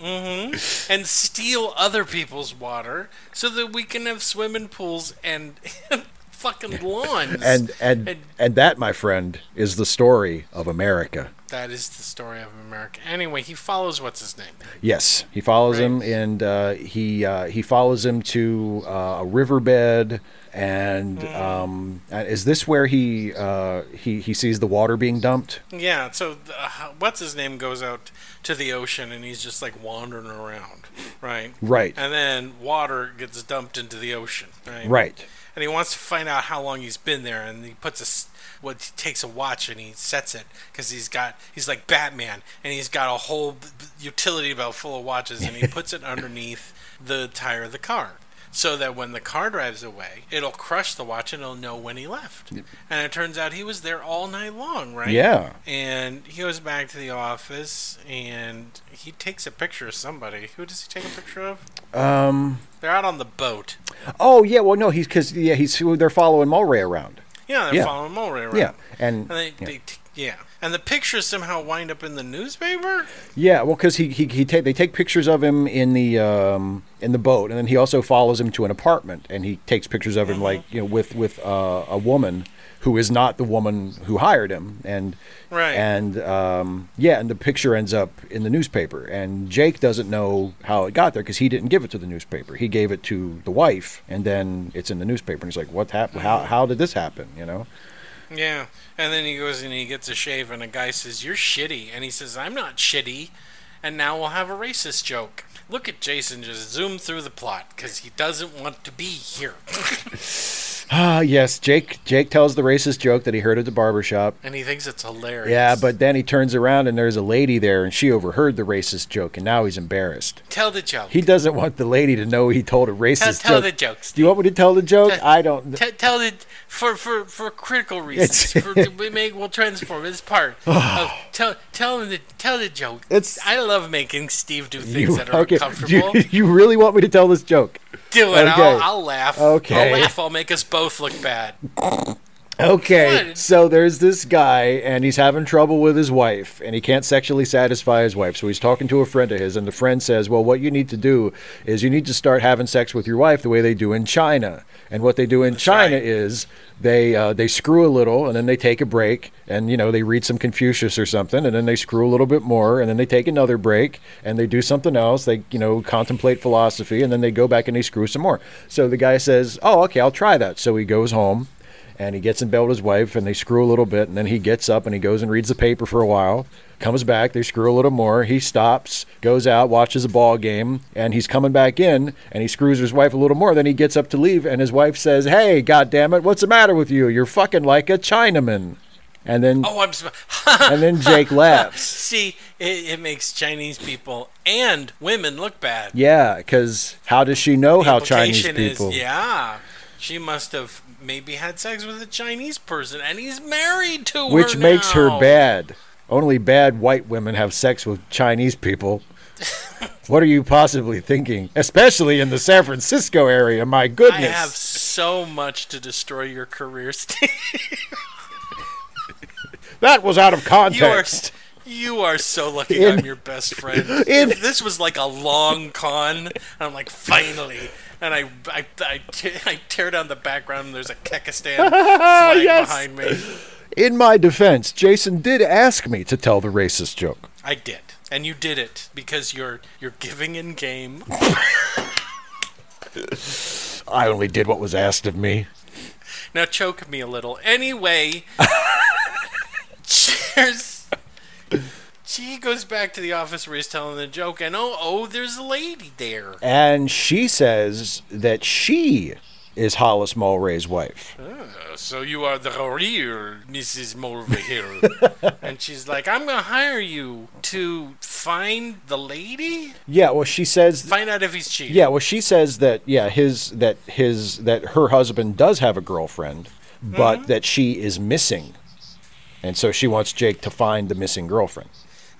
S4: And steal other people's water so that we can have swimming pools and [LAUGHS] fucking lawns.
S2: And and
S4: And-
S2: and that, my friend, is the story of America.
S4: that is the story of America. Anyway, he follows what's his name.
S2: Yes, he follows
S4: Right.
S2: him, and uh, he uh, he follows him to uh, a riverbed. And
S4: Mm.
S2: um, uh, is this where he uh, he he sees the water being dumped?
S4: Yeah, so uh, what's his name goes out to the ocean and he's just like wandering around, right?
S2: Right.
S4: And then water gets dumped into the ocean, right?
S2: Right.
S4: and he wants to find out how long he's been there and he puts a what he takes a watch and he sets it because he's got he's like batman and he's got a whole utility belt full of watches and he [LAUGHS] puts it underneath the tire of the car so that when the car drives away it'll crush the watch and it'll know when he left and it turns out he was there all night long right
S2: Yeah.
S4: and he goes back to the office and he takes a picture of somebody who does he take a picture of
S2: Um.
S4: they're out on the boat
S2: Oh yeah. Well, no. He's because yeah. He's they're following Mulwray around.
S4: Yeah, they're
S2: Yeah.
S4: following Mulwray around.
S2: Yeah. And
S4: And they,
S2: yeah.
S4: they t- yeah. And the pictures somehow wind up in the newspaper?
S2: Yeah, well, because he he, he take they take pictures of him in the um, in the boat, and then he also follows him to an apartment, and he takes pictures of him
S4: Mm-hmm.
S2: like you know with with uh, a woman who is not the woman who hired him, and
S4: Right.
S2: and um, yeah, and the picture ends up in the newspaper, and Jake doesn't know how it got there because he didn't give it to the newspaper. He gave it to the wife, and then it's in the newspaper, and he's like, "What happened? How how did this happen?" You know?
S4: Yeah. And then he goes and he gets a shave, and a guy says, You're shitty. And he says, I'm not shitty. and now we'll have a racist joke. Look at Jason just zoom through the plot because he doesn't want to be here. [LAUGHS]
S2: Ah, yes. Jake Jake tells the racist joke that he heard at the barber shop.
S4: and he thinks it's hilarious.
S2: Yeah, but then he turns around and there's a lady there, and she overheard the racist joke, and now he's embarrassed.
S4: tell the joke.
S2: He doesn't want the lady to know he told a racist joke.
S4: tell
S2: joke.
S4: the jokes.
S2: Do you want me to tell the joke?
S4: Tell-
S2: I don't.
S4: T- tell the for for for critical reasons.
S2: It's- [LAUGHS]
S4: for, we make we'll transform this part. [SIGHS] of, tell tell him the tell the joke.
S2: It's-
S4: I love making Steve do things that are [LAUGHS]
S2: okay.
S4: uncomfortable.
S2: You, [LAUGHS] you really want me to tell this joke?
S4: Do it.
S2: okay.
S4: I'll, I'll laugh.
S2: Okay.
S4: I'll laugh. I'll make us both look bad. [LAUGHS]
S2: Okay,
S4: What?
S2: so there's this guy, and he's having trouble with his wife, and he can't sexually satisfy his wife. So he's talking to a friend of his, and the friend says, Well, what you need to do is you need to start having sex with your wife the way they do in China. And what they do in China
S4: right.
S2: is they uh, they screw a little, and then they take a break, and you know they read some Confucius or something, and then they screw a little bit more, and then they take another break, and they do something else. They you know contemplate philosophy, and then they go back and they screw some more. So the guy says, "Oh, okay, I'll try that." So he goes home and he gets in bed with his wife and they screw a little bit and then he gets up and he goes and reads the paper for a while comes back they screw a little more he stops goes out watches a ball game and he's coming back in and he screws his wife a little more then he gets up to leave and his wife says hey god damn it what's the matter with you you're fucking like a chinaman and then
S4: Oh, I'm. Sp- [LAUGHS]
S2: and then jake laughs
S4: See, it, it makes Chinese people and women look bad.
S2: yeah because how does she know how chinese people
S4: Is, yeah, she must have maybe had sex with a Chinese person, and he's married to her.
S2: which makes her bad. Only bad white women have sex with Chinese people. [LAUGHS] what are you possibly thinking? Especially in the San Francisco area, my goodness.
S4: I have so much to destroy your career, [LAUGHS] Steve.
S2: That was out of
S4: You are,
S2: context.
S4: you are so lucky
S2: In-
S4: I'm your best friend. [LAUGHS]
S2: in-
S4: if this was like a long con, I'm like, finally. And I, I, I, te- I tear down the background and there's a Kekistan [LAUGHS] flag
S2: Yes.
S4: behind me.
S2: In my defense, Jason did ask me to tell the racist joke.
S4: I did. And you did it because you're you're giving in game.
S2: I only did what was asked of me.
S4: Now choke me a little. Anyway, [LAUGHS] cheers. She goes back to the office where he's telling the joke, and oh, oh, there's a lady there.
S2: And she says that she is Hollis Mulwray's wife.
S4: Uh, so you are the real Mrs. Mulvihill. [LAUGHS] and she's like, I'm gonna hire you to find the lady,
S2: Yeah, well, she says
S4: find out if he's cheating.
S2: Yeah, well, she says that yeah, his that his that her husband does have a girlfriend, but
S4: Mm-hmm.
S2: that she is missing, and so she wants Jake to find the missing girlfriend.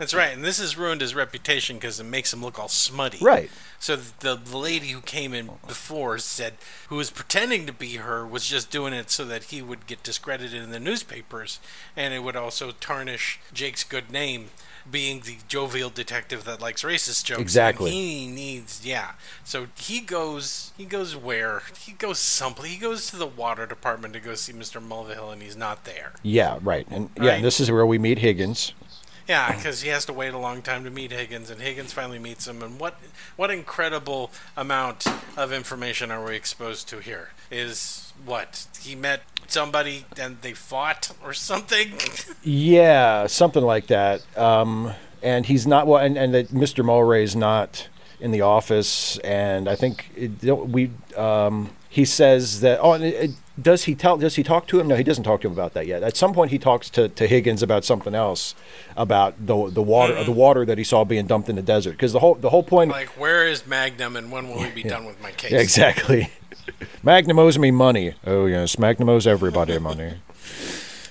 S4: That's right, and this has ruined his reputation because it makes him look all smutty.
S2: Right.
S4: So the, the lady who came in before said, who was pretending to be her, was just doing it so that he would get discredited in the newspapers, and it would also tarnish Jake's good name, being the jovial detective that likes racist jokes. and
S2: Exactly.
S4: he needs, yeah. So he goes, he goes where? He goes someplace. He goes to the water department to go see Mr. Mulvihill, and he's not there.
S2: Yeah, right, and yeah, and this is where we meet Higgins.
S4: Yeah, because he has to wait a long time to meet Higgins, and Higgins finally meets him. And what what incredible amount of information are we exposed to here? Is what he met somebody and they fought or something? [LAUGHS]
S2: Yeah, something like that. Um, and he's not well, and, and that Mr. Mulwray's not in the office, and I think it, we. Um, he says that. Oh, and it, does he tell? Does he talk to him? No, he doesn't talk to him about that yet. At some point, he talks to, to Higgins about something else, about the the water the water that he saw being dumped in the desert. Because the whole the whole point.
S4: like, where is Magnum, and when will we be done with my case?
S2: Exactly. [LAUGHS] Magnum owes me money. Oh yes, Magnum owes everybody money.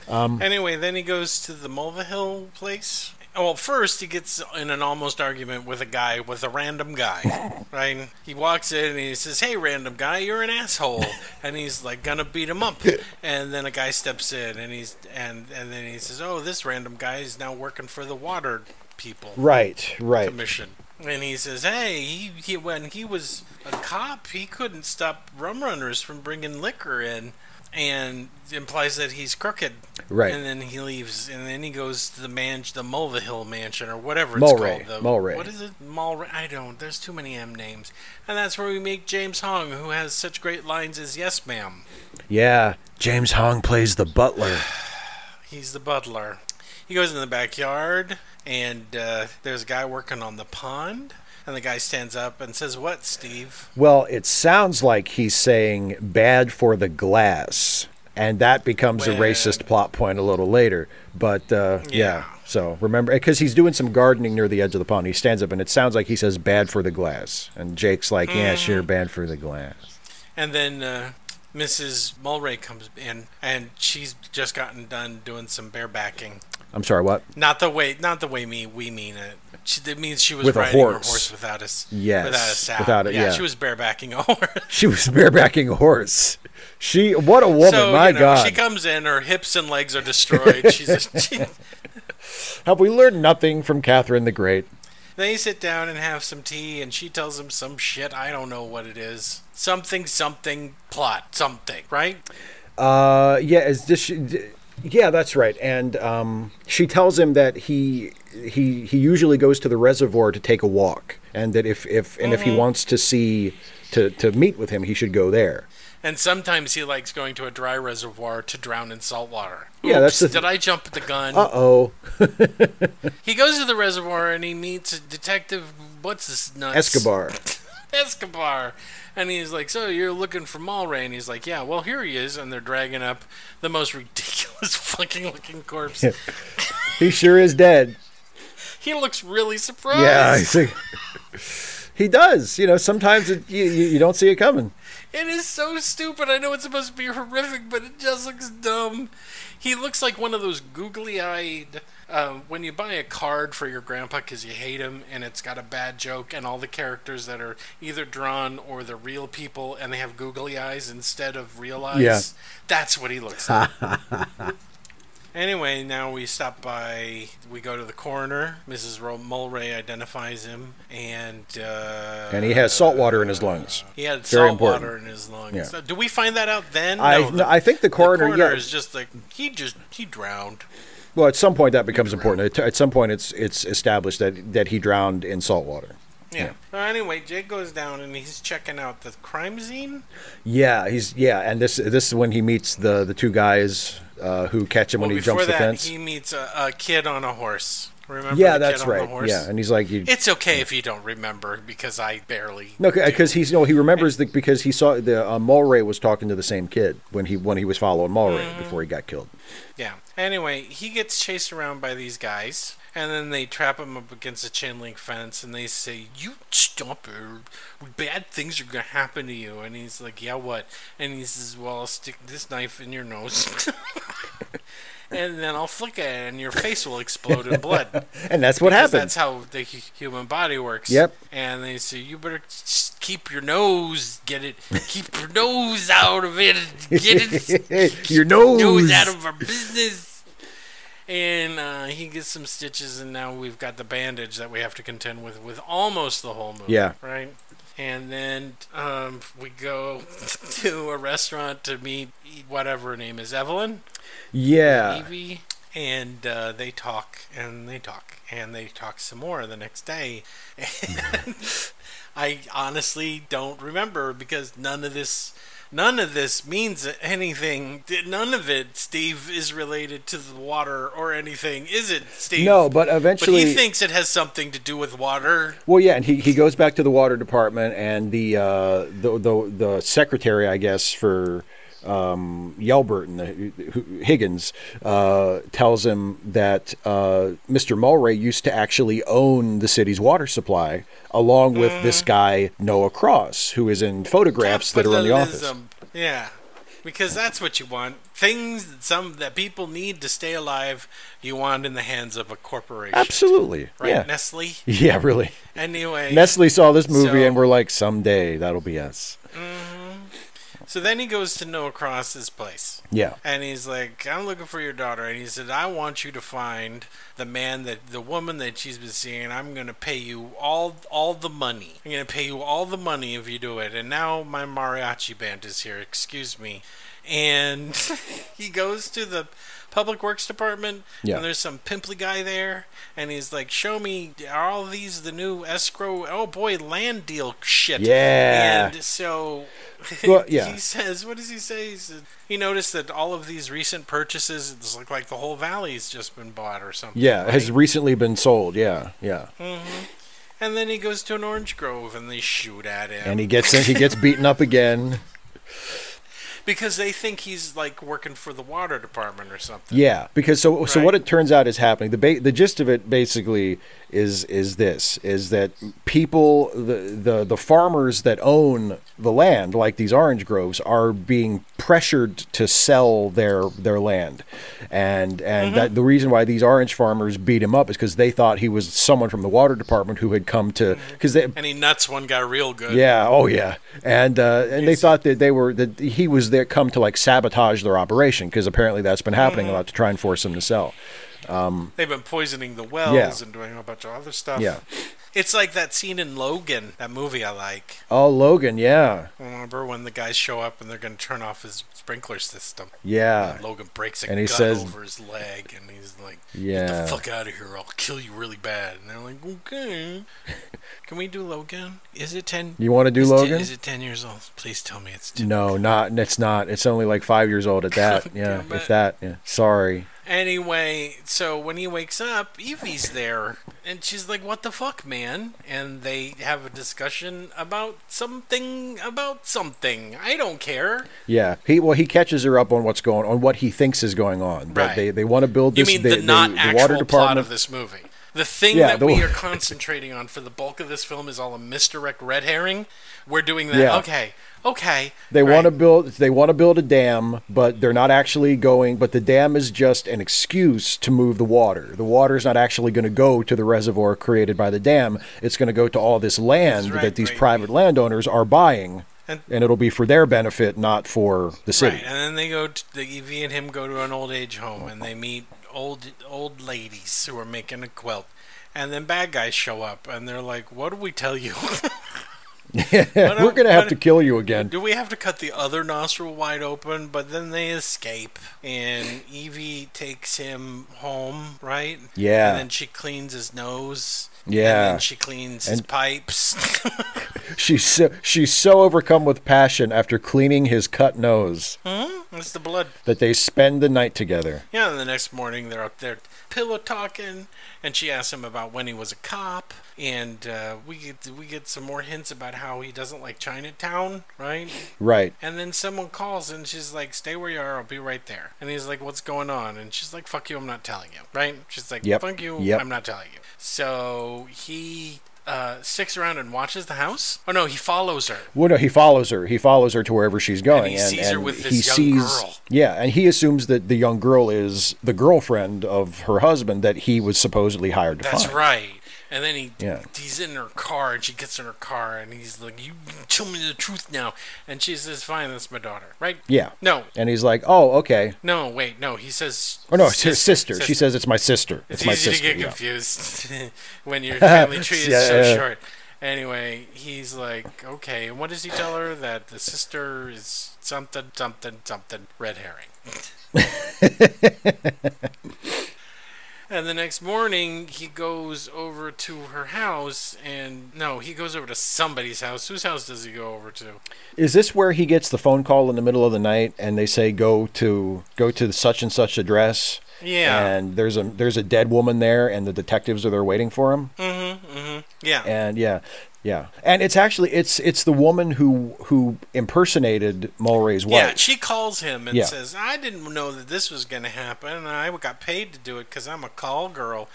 S4: um, [LAUGHS] Anyway, then he goes to the Mulvihill place. Well, first he gets in an almost argument with a guy, with a random guy, [LAUGHS] right? He walks in and he says, "Hey, random guy, you're an asshole," [LAUGHS] and he's like gonna beat him up. [LAUGHS] And then a guy steps in and he's and and then he says, "Oh, this random guy is now working for the water people."
S2: Right, right.
S4: commission. And he says, "Hey, he, he when he was a cop, he couldn't stop rum runners from bringing liquor in." And implies that he's crooked,
S2: Right.
S4: And then he leaves, and then he goes to the man, the Mulvihill Mansion, or whatever
S2: Mulwray,
S4: it's called. The,
S2: Mulwray.
S4: What is it? Mulwray. I don't. There's too many M names, and that's where we meet James Hong, who has such great lines as "Yes, ma'am."
S2: Yeah, James Hong plays the butler. [SIGHS]
S4: He's the butler. He goes in the backyard and uh, there's a guy working on the pond, and the guy stands up and says, "What, Steve?"
S2: Well, it sounds like he's saying bad for the glass, and that becomes a racist plot point a little later. But uh, yeah.
S4: Yeah.
S2: so remember, because he's doing some gardening near the edge of the pond, he stands up and it sounds like he says bad for the glass, and Jake's like, yeah, sure, bad for the glass.
S4: And then uh, Mrs. Mulwray comes in, and she's just gotten done doing some barebacking.
S2: I'm sorry, what?
S4: Not the way, not the way me we mean it. She, it means she was
S2: With a
S4: riding her
S2: horse.
S4: horse without a
S2: Yes,
S4: without a saddle.
S2: without it, yeah.
S4: she was barebacking a [LAUGHS] horse.
S2: She was barebacking a horse. She, what a woman,
S4: so
S2: my
S4: you know,
S2: God.
S4: she comes in, her hips and legs are destroyed. She's a, [LAUGHS] she,
S2: Have we learned nothing from Catherine the Great?
S4: They sit down and have some tea, and she tells him some shit. I don't know what it is. Something, something, plot, something, right?
S2: Uh, yeah, is this? She- Yeah, that's right. And um, she tells him that he he he usually goes to the reservoir to take a walk, and that if if and if he wants to see to to meet with him, he should go there.
S4: And sometimes he likes going to a dry reservoir to drown in salt water.
S2: Yeah, that's
S4: Oops,
S2: the-
S4: Did I jump the gun?
S2: Uh oh, [LAUGHS]
S4: He goes to the reservoir and he meets a detective. What's this nuts?
S2: Escobar. [LAUGHS]
S4: Escobar. And he's like, So you're looking for Mulwray? And he's like, Yeah, well, here he is. And they're dragging up the most ridiculous fucking looking corpse.
S2: He sure is dead.
S4: he looks really surprised.
S2: Yeah, I think he does. You know, sometimes it, you you don't see it coming.
S4: It is so stupid. I know it's supposed to be horrific, but it just looks dumb. He looks like one of those googly-eyed. Um, when you buy a card for your grandpa because you hate him and it's got a bad joke and all the characters that are either drawn or the real people and they have googly eyes instead of real eyes.
S2: Yeah.
S4: That's what he looks [LAUGHS] like. Anyway, now we stop by. We go to the coroner. Mrs. Mulwray identifies him, and uh,
S2: And he has salt water in his lungs.
S4: he had
S2: Very
S4: salt
S2: important.
S4: water in his lungs.
S2: Yeah.
S4: So do we find that out then?
S2: I-
S4: no,
S2: no, I think the coroner- yeah.
S4: is just like he just he drowned.
S2: Well, at some point that becomes important. At, at some point, it's it's established that that he drowned in salt water.
S4: Yeah. So anyway, Jake goes down and he's checking out the crime scene.
S2: Yeah, he's yeah, and this this is when he meets the the two guys uh, who catch him
S4: Well,
S2: when he jumps the
S4: that,
S2: fence.
S4: he meets a, a kid on a horse. Remember?
S2: yeah,
S4: the
S2: that's
S4: kid on the
S2: right.
S4: horse?
S2: Yeah, and he's like,
S4: It's okay if you don't remember because I barely.
S2: no, because he's no, he remembers the because he saw the uh, Mulwray was talking to the same kid when he when he was following Mulwray
S4: Mm-hmm.
S2: before he got killed.
S4: Yeah. Anyway, he gets chased around by these guys, and then they trap him up against a chain link fence, and they say, "You stop or bad things are gonna happen to you." And he's like, "Yeah, what?" And he says, "Well, I'll stick this knife in your nose." [LAUGHS] And then I'll flick it, and your face will explode in blood. [LAUGHS]
S2: And that's what happened.
S4: That's how the human body works.
S2: Yep.
S4: And they say you better keep your nose, get it, keep your nose out of it, get it, [LAUGHS]
S2: Your nose.
S4: nose out of our business. And uh, he gets some stitches, and now we've got the bandage that we have to contend with with almost the whole movie.
S2: Yeah.
S4: Right. And then um, we go [LAUGHS] to a restaurant to meet whatever her name is, Evelyn.
S2: yeah,
S4: Evie, and uh, they talk and they talk and they talk some more the next day. [LAUGHS] And [LAUGHS] I honestly don't remember because none of this. None of this means anything. None of it, Steve, is related to the water or anything, is it, Steve?
S2: no, but
S4: But
S2: eventually,
S4: he thinks it has something to do with water.
S2: Well, yeah, and he, he goes back to the water department, and the uh, the, the the secretary, I guess, for um, Yelbert and the, Higgins uh, tells him that uh, Mr. Mulwray used to actually own the city's water supply, along with this guy Noah Cross, who is in photographs that are in the office.
S4: Yeah, because that's what you want. Things that some that people need to stay alive, you want in the hands of a corporation.
S2: Absolutely,
S4: Right,
S2: yeah,
S4: Nestle. [LAUGHS]
S2: yeah, really.
S4: Anyway,
S2: Nestle saw this movie
S4: So-
S2: and we're like, someday that'll be us.
S4: So then he goes to Noah Cross's place.
S2: Yeah.
S4: And he's like, I'm looking for your daughter. And he said, I want you to find the man that, the woman that she's been seeing. I'm going to pay you all, all the money. I'm going to pay you all the money if you do it. And now my mariachi band is here. Excuse me. And [LAUGHS] he goes to the public works department.
S2: Yeah.
S4: And there's some pimply guy there, and he's like, "Show me all these the new escrow? Oh boy, land deal shit."
S2: Yeah.
S4: And so. [LAUGHS]
S2: Well, yeah.
S4: he says, "What does he say?" He, said, he noticed that all of these recent purchases, it's like like the whole valley's just been bought or something.
S2: Yeah,
S4: right?
S2: has recently been sold. Yeah, yeah. Mm-hmm.
S4: And then he goes to an orange grove, and they shoot at him.
S2: And he gets in, he gets beaten up again. [LAUGHS]
S4: because they think he's like working for the water department or something.
S2: Yeah, because so so what it turns out is happening. The ba- the gist of it basically is is this is that people the, the the farmers that own the land like these orange groves are being pressured to sell their their land. And and that the reason why these orange farmers beat him up is cuz they thought he was someone from the water department who had come to cuz they
S4: And he nuts one guy real good.
S2: yeah, oh yeah, and uh, and they thought that they were that he was there come to like sabotage their operation because apparently that's been happening
S4: Mm-hmm.
S2: a lot to try and force them to sell.
S4: Um, They've been poisoning the wells
S2: Yeah.
S4: and doing a bunch of other stuff.
S2: Yeah.
S4: It's like that scene in Logan, that movie I like.
S2: Oh, Logan, yeah,
S4: Remember when the guys show up and they're going to turn off his sprinkler system?
S2: yeah,
S4: And Logan breaks a
S2: And he
S4: gun
S2: says-
S4: over his leg and he's like,
S2: Yeah.
S4: Get the fuck out of here. or I'll kill you really bad. And they're like, Okay. [LAUGHS] Can we do Logan? Is it 10?
S2: You want to do
S4: is, 10
S2: Logan?
S4: is it 10 years old? Please tell me it's 10.
S2: no, not it's not. It's only like five years old at [LAUGHS] that. Yeah, if that. Yeah. Sorry.
S4: Anyway, so when he wakes up, Evie's there, and she's like, "What the fuck, man?" And they have a discussion about something about something. I don't care.
S2: Yeah, he well he catches her up on what's going on, what he thinks is going on. That
S4: Right.
S2: they they want to build
S4: You
S2: this.
S4: mean
S2: they-
S4: the
S2: they-
S4: not
S2: the
S4: actual
S2: water
S4: plot
S2: department.
S4: of this movie? The thing
S2: Yeah,
S4: that
S2: the-
S4: we are concentrating on for the bulk of this film is all a misdirect red herring. We're doing that.
S2: Yeah.
S4: Okay, okay.
S2: They
S4: right.
S2: want to build. They want to build a dam, but they're not actually going. But the dam is just an excuse to move the water. The water is not actually going to go to the reservoir created by the dam. It's going to go to all this land
S4: right,
S2: that these
S4: right.
S2: private landowners are buying,
S4: And-
S2: and, it'll be for their benefit, not for the city.
S4: Right, and then they go. To, the Evie and him go to an old age home, and they meet old old ladies who are making a quilt. And then bad guys show up, and they're like, "What do we tell you? [LAUGHS] [LAUGHS]
S2: We're going to have to uh, kill you again.
S4: do we have to cut the other nostril wide open?" But then they escape, and Evie takes him home, right?
S2: Yeah.
S4: And then she cleans his nose.
S2: Yeah.
S4: And then she cleans his pipes. [LAUGHS]
S2: She's so, she's so overcome with passion after cleaning his cut nose Hmm,
S4: It's the blood.
S2: that they spend the night together.
S4: Yeah, and the next morning they're up there pillow talking, and she asks him about when he was a cop, and uh, we get we get some more hints about how he doesn't like Chinatown, right?
S2: Right.
S4: And then someone calls and she's like, "Stay where you are, I'll be right there." And he's like, "What's going on?" And she's like, "Fuck you, I'm not telling you." Right? She's like,
S2: Yep.
S4: "Fuck you,
S2: Yep.
S4: I'm not telling you." So he uh, sticks around and watches the house. Oh no, he follows her.
S2: Well, no, he follows her. He follows her to wherever she's going, and
S4: he sees her with this young
S2: sees,
S4: girl.
S2: Yeah, and he assumes that the young girl is the girlfriend of her husband that he was supposedly hired to
S4: That's
S2: find.
S4: right. And then he
S2: Yeah.
S4: he's in her car and she gets in her car and he's like, "You tell me the truth now." And she says, "Fine, that's my daughter." Right?
S2: Yeah.
S4: No,
S2: And he's like, "Oh, okay."
S4: no, wait, no. He says,
S2: Oh no, it's his sister. She says it's my sister.
S4: It's,
S2: It's, my
S4: easy
S2: sister.
S4: to get
S2: yeah.
S4: confused [LAUGHS] when your [LAUGHS] family tree is
S2: Yeah,
S4: so short. Anyway, he's like, okay, and what does he tell her? That the sister is something, something, something, red herring. [LAUGHS] and the next morning, he goes over to her house, and no, he goes over to somebody's house. Whose house does he go over to?
S2: Is this where he gets the phone call in the middle of the night and they say go to go to such and such address?
S4: Yeah.
S2: And there's a there's a dead woman there and the detectives are there waiting for him. Mm-hmm. mm-hmm.
S4: Yeah.
S2: And yeah, yeah. And it's actually it's it's the woman who who impersonated Mulwray's wife.
S4: Yeah, she calls him and
S2: Yeah.
S4: says, "I didn't know that this was going to happen. and I got paid to do it because I'm a call girl."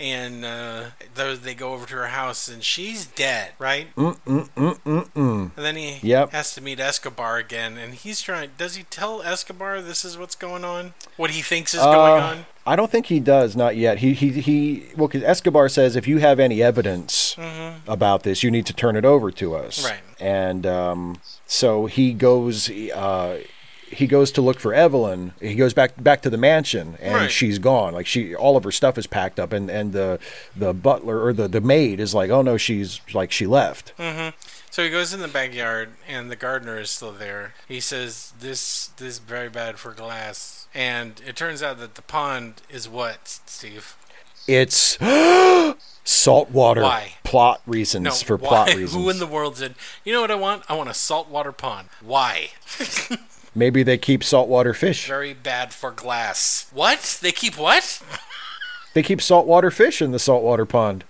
S4: And uh, they they go over to her house, and she's dead, right? Mm mm mm mm mm. And then he
S2: Yep.
S4: has to meet Escobar again, and he's trying. Does he tell Escobar this is what's going on? What he thinks is going
S2: Uh,
S4: on?
S2: I don't think he does, not yet. He he he. Well, 'cause Escobar says if you have any evidence about this, you need to turn it over to us.
S4: Mm-hmm. Right.
S2: And um, so he goes. Uh, he goes to look for Evelyn. He goes back back to the mansion, and
S4: Right.
S2: she's gone. Like she, all of her stuff is packed up, and and the the butler or the the maid is like, oh no, she's like she left. Mm-hmm.
S4: So he goes in the backyard, and the gardener is still there. He says, "This this is very bad for glass." And it turns out that the pond is what, Steve?
S2: It's [GASPS] salt water.
S4: Why?
S2: Plot reasons
S4: No,
S2: for
S4: why?
S2: plot reasons. [LAUGHS]
S4: Who in the world said, "You know what I want? I want a saltwater pond." Why? [LAUGHS]
S2: Maybe they keep saltwater fish.
S4: Very bad for glass. What? They keep what?
S2: They keep saltwater fish in the saltwater pond.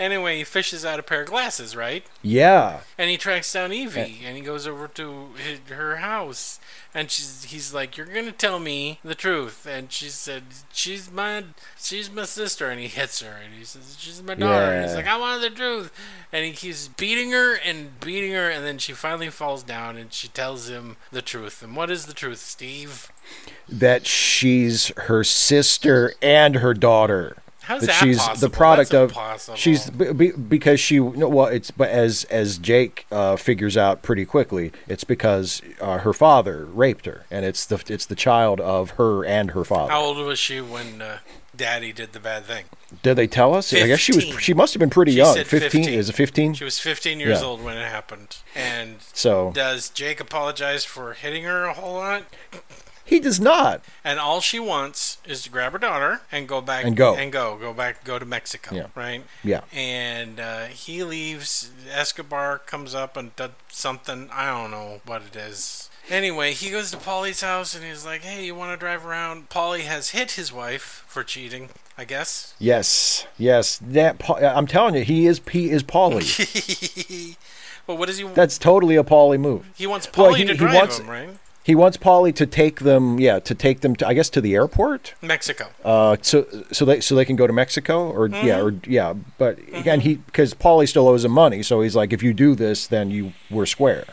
S4: Anyway, he fishes out a pair of glasses, right?
S2: Yeah.
S4: And he tracks down Evie, and he goes over to his, her house, and she's he's like, "You're gonna tell me the truth." And she said, "She's my she's my sister," and he hits her, and he says, "She's my daughter." And he's like, "I want the truth," and he keeps beating her and beating her, and then she finally falls down, and she tells him the truth. And what is the truth, Steve?
S2: That she's her sister and her daughter.
S4: How's
S2: that
S4: that
S2: she's
S4: possible?
S2: the product
S4: That's
S2: of
S4: impossible.
S2: she's because she well it's but as as Jake uh, figures out pretty quickly it's because uh, her father raped her and it's the it's the child of her and her father.
S4: How old was she when uh, Daddy did the bad thing?
S2: Did they tell us? I guess she was she must have been pretty
S4: She
S2: young.
S4: said
S2: 15
S4: 15.
S2: is it 15?
S4: She was 15 years
S2: Yeah.
S4: old when it happened, and
S2: So
S4: Does Jake apologize for hitting her a whole lot?
S2: He does not.
S4: And all she wants is to grab her daughter and go back
S2: And go.
S4: and go go back go to Mexico,
S2: Yeah.
S4: right?
S2: Yeah.
S4: And uh, he leaves. Escobar comes up and does something. I don't know what it is. Anyway, he goes to Paulie's house and he's like, "Hey, you want to drive around?" Paulie has hit his wife for cheating, I guess.
S2: Yes. Yes. That I'm telling you he is he is Paulie. [LAUGHS]
S4: but what does he?
S2: That's totally a Paulie move.
S4: he wants
S2: Well,
S4: Paulie
S2: he-
S4: to drive
S2: wants-
S4: him, right?
S2: He wants Paulie to take them, yeah, to take them to, I guess, to the airport,
S4: Mexico.
S2: uh, so so they so they can go to Mexico, or yeah, or yeah. But again, he because Paulie still owes him money, so he's like, if you do this, then you we're square,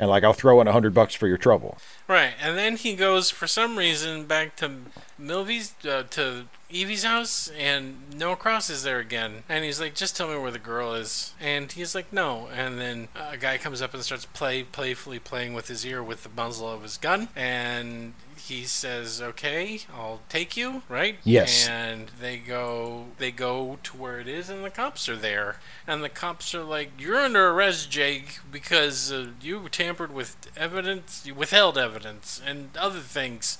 S2: and like I'll throw in a hundred bucks for your trouble.
S4: Right, and then he goes for some reason back to Milvy's uh, to Evie's house, and Noah Cross is there again, and he's like, "Just tell me where the girl is," and he's like, "No," and then a guy comes up and starts play playfully playing with his ear with the muzzle of his gun, and he says, "Okay, I'll take you." Right?
S2: Yes.
S4: And they go, they go to where it is, and the cops are there, and the cops are like, "You're under arrest, Jake, because uh, you tampered with evidence, you withheld evidence, and other things."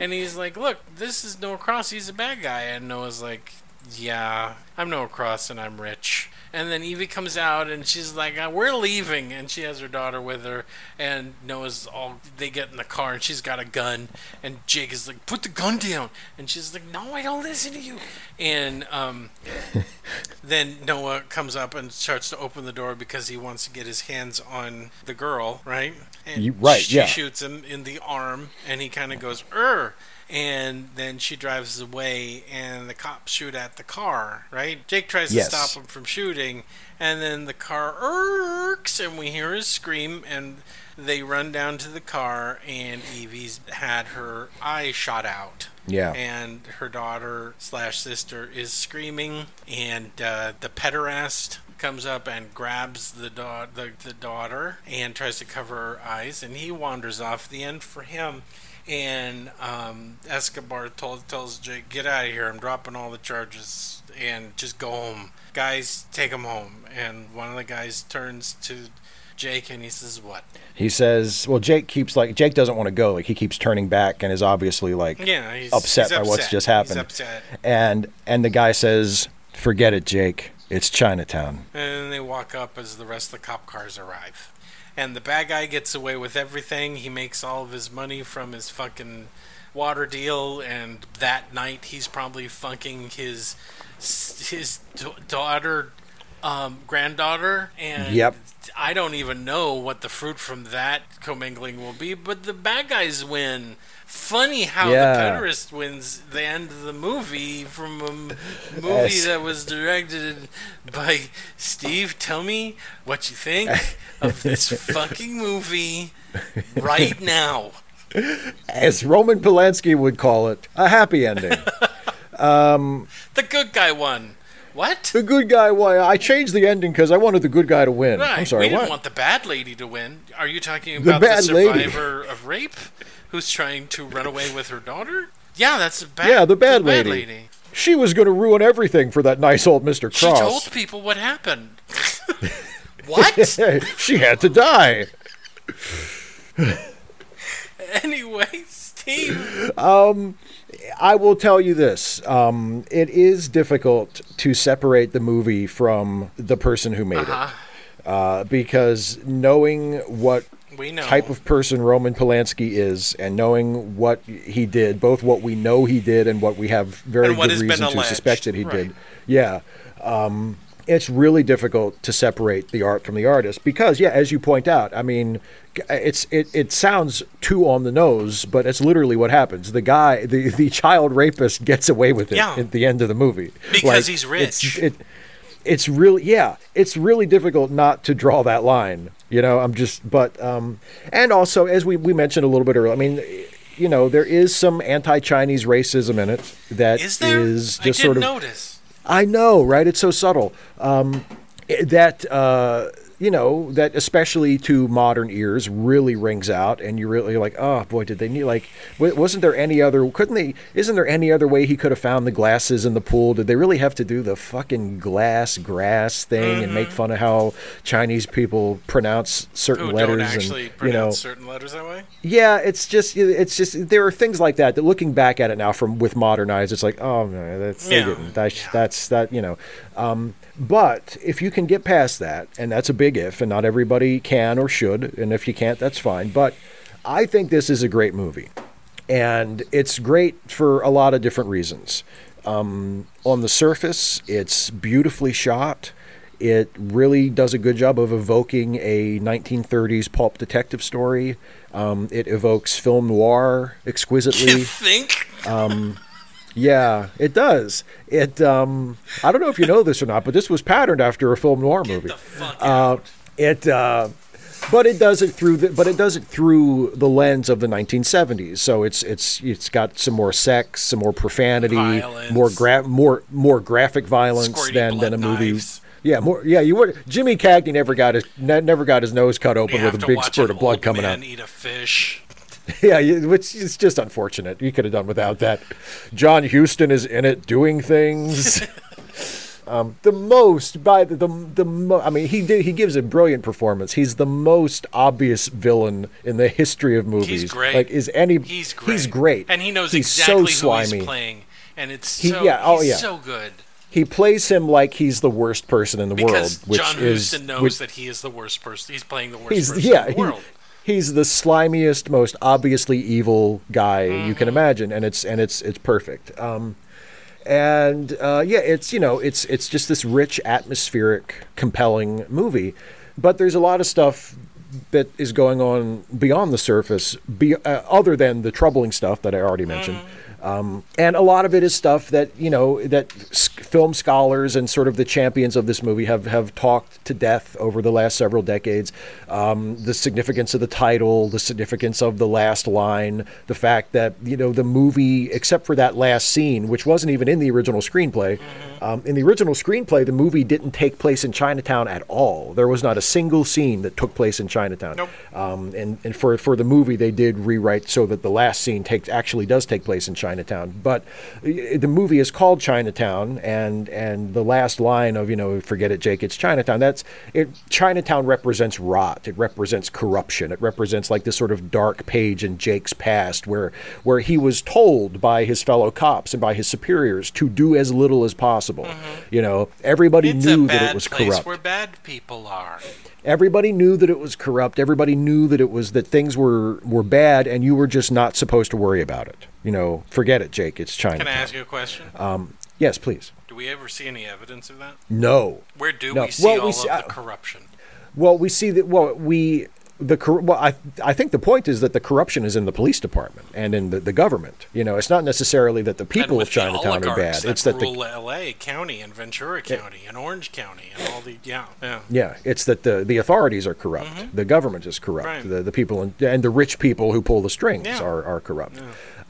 S4: And he's like, "Look, this is Noah Cross. He's a bad guy." And Noah's like, "Yeah, I'm Noah Cross, and I'm rich." And then Evie comes out, and she's like, uh, "We're leaving," and she has her daughter with her. And Noah's all they get in the car, and she's got a gun, and Jake is like, "Put the gun down," and she's like, "No, I don't listen to you." And um, [LAUGHS] then Noah comes up and starts to open the door because he wants to get his hands on the girl, right? And
S2: You- right,
S4: she
S2: yeah.
S4: shoots him in the arm, and he kind of goes, "Er." And then she drives away, and the cops shoot at the car, right? Jake tries
S2: Yes.
S4: to stop him from shooting, and then the car irks, and we hear his scream, and they run down to the car, and Evie's had her eye shot out
S2: Yeah.
S4: and her daughter slash sister is screaming, and uh, the pederast comes up and grabs the, da- the the daughter and tries to cover her eyes, and he wanders off. The end for him. And um, Escobar told, tells Jake, "Get out of here! I'm dropping all the charges and just go home, guys. Take him home." And one of the guys turns to Jake and he says, "What?"
S2: He says, well, Jake keeps like Jake doesn't want to go, like he keeps turning back and is obviously like
S4: Yeah, he's
S2: upset
S4: he's
S2: by what's just happened. and and the guy says, forget it, Jake. It's Chinatown.
S4: And then they walk up as the rest of the cop cars arrive. And the bad guy gets away with everything. He makes all of his money from his fucking water deal. And that night, he's probably funking his his daughter, um, granddaughter. And
S2: Yep.
S4: I don't even know what the fruit from that commingling will be. But the bad guys win. Funny how
S2: Yeah.
S4: the pederast wins the end of the movie from a movie
S2: Yes.
S4: that was directed by Steve. Tell me what you think [LAUGHS] of this fucking movie right now.
S2: As Roman Polanski would call it, a happy ending. [LAUGHS]
S4: Um, the good guy won. What?
S2: the good guy. Why I changed the ending because I wanted the good guy to win.
S4: Right.
S2: I'm sorry.
S4: we didn't
S2: What?
S4: want the bad lady to win. Are you talking
S2: The
S4: about the,
S2: bad lady.
S4: survivor of rape who's trying to run away with her daughter? Yeah, that's the bad.
S2: Yeah, the bad lady. She was going to ruin everything for that nice old Mr. Cross.
S4: She told people what happened. [LAUGHS] What? [LAUGHS]
S2: she had to die. [LAUGHS]
S4: anyway, Steve.
S2: Um, I will tell you this: um, it is difficult to separate the movie from the person who made
S4: Uh-huh.
S2: it, uh, because knowing what
S4: We know.
S2: type of person Roman Polanski is, and knowing what he did, both what we know he did and what we have very good reason to suspect that he
S4: right.
S2: did, yeah. Um, it's really difficult to separate the art from the artist because, yeah, as you point out, I mean, it's it, it sounds too on the nose, but it's literally what happens. The guy, the, the child rapist, gets away with it
S4: Yeah.
S2: at the end of the movie
S4: Because he's
S2: it's-
S4: rich.
S2: It, it's really yeah it's really difficult not to draw that line you know i'm just but um and also as we we mentioned a little bit earlier i mean you know there is some anti-chinese racism in it that
S4: Is there?
S2: is
S4: I
S2: just sort of
S4: notice.
S2: I know, right? It's so subtle. Um, that uh, you know that especially to modern ears really rings out, and you really like, oh boy, did they need like? Wasn't there any other? Couldn't they? Isn't there any other way he could have found the glasses in the pool? Did they really have to do the fucking glass grass thing and make mm-hmm. fun of how Chinese people pronounce certain
S4: Who
S2: letters
S4: don't actually
S2: and you know?
S4: certain letters that way?
S2: Yeah, it's just it's just there are things like that that looking back at it now from with modern eyes, it's like oh no, that's they
S4: Yeah.
S2: didn't. That's that's that you know. Um, but if you can get past that, and that's a big if, and not everybody can or should, and if you can't, that's fine. But I think this is a great movie, and it's great for a lot of different reasons. Um, on the surface, it's beautifully shot. It really does a good job of evoking a 1930s pulp detective story. Um, it evokes film noir exquisitely. [LAUGHS]
S4: You think?
S2: Yeah, it does. It. Um, I don't know if you know this or not, but this was patterned after a film noir movie.
S4: the fuck
S2: Uh, it. Uh, but it does it through the. But it does it through the lens of the 1970s. So it's it's it's got some more sex, some more profanity,
S4: Violence.
S2: more gra- more more graphic violence
S4: Squirty
S2: than than a movie.
S4: knives.
S2: Yeah, more. Yeah, you would. Jimmy Cagney never got his ne- never got his nose cut open
S4: You
S2: with a big spurt of blood coming out.
S4: eat a fish. [LAUGHS]
S2: Yeah, which is just unfortunate. You could have done without that. John Huston is in it doing things. [LAUGHS] um, the most by the the, the mo- I mean, he did, he gives a brilliant performance. He's the most obvious villain in the history of movies.
S4: He's great.
S2: Like is any
S4: He's great.
S2: He's great.
S4: And he knows
S2: he's
S4: exactly
S2: so slimy.
S4: who he's playing. And it's
S2: He-
S4: so,
S2: yeah, oh, yeah.
S4: so good.
S2: He plays him like he's the worst person in the
S4: Because
S2: world, which
S4: John
S2: is
S4: Huston knows
S2: which-
S4: that he is the worst person. He's playing the worst person
S2: yeah
S4: in the
S2: he-
S4: world.
S2: He's the slimiest most obviously evil guy you
S4: Mm-hmm.
S2: can imagine and it's and it's it's perfect. Um and uh, yeah it's you know it's it's just this rich atmospheric compelling movie. But there's a lot of stuff that is going on beyond the surface be, uh, other than the troubling stuff that i already mentioned um, and a lot of it is stuff that you know that film scholars and sort of the champions of this movie have have talked to death over the last several decades. Um, the significance of the title, the significance of the last line, the fact that you know the movie, except for that last scene, which wasn't even in the original screenplay. Um, in the original screenplay, the movie didn't take place in Chinatown at all. There was not a single scene that took place in Chinatown.
S4: Nope.
S2: Um, and, and for, for the movie, they did rewrite so that the last scene takes actually does take place in Chinatown. But uh, the movie is called Chinatown, and and the last line of you know forget it, Jake, it's Chinatown. That's it. Chinatown represents rot. It represents corruption. It represents like this sort of dark page in Jake's past, where where he was told by his fellow cops and by his superiors to do as little as possible. You know, everybody
S4: It's
S2: knew that it was corrupt.
S4: where bad people are.
S2: Everybody knew that it was corrupt. Everybody knew that it was that things were were bad, and you were just not supposed to worry about it. You know, forget it, Jake. It's China.
S4: Can I ask you a question?
S2: Yes, please.
S4: do we ever see any evidence of that?
S2: No.
S4: Where do
S2: No.
S4: we see
S2: Well, we
S4: all
S2: see-
S4: of the corruption?
S2: Well, we see that. Well, we the cor- well, I I think the point is that the corruption is in the police department and in the, the government. You know, it's not necessarily that the people of Chinatown are bad. It's
S4: that
S2: that
S4: rule
S2: the
S4: L.A. County and Ventura County and Orange County and all the yeah yeah.
S2: yeah, it's that the the authorities are corrupt. The government is corrupt.
S4: Mm-hmm. Right.
S2: The the people in, and the rich people who pull the strings
S4: Yeah.
S2: are are corrupt.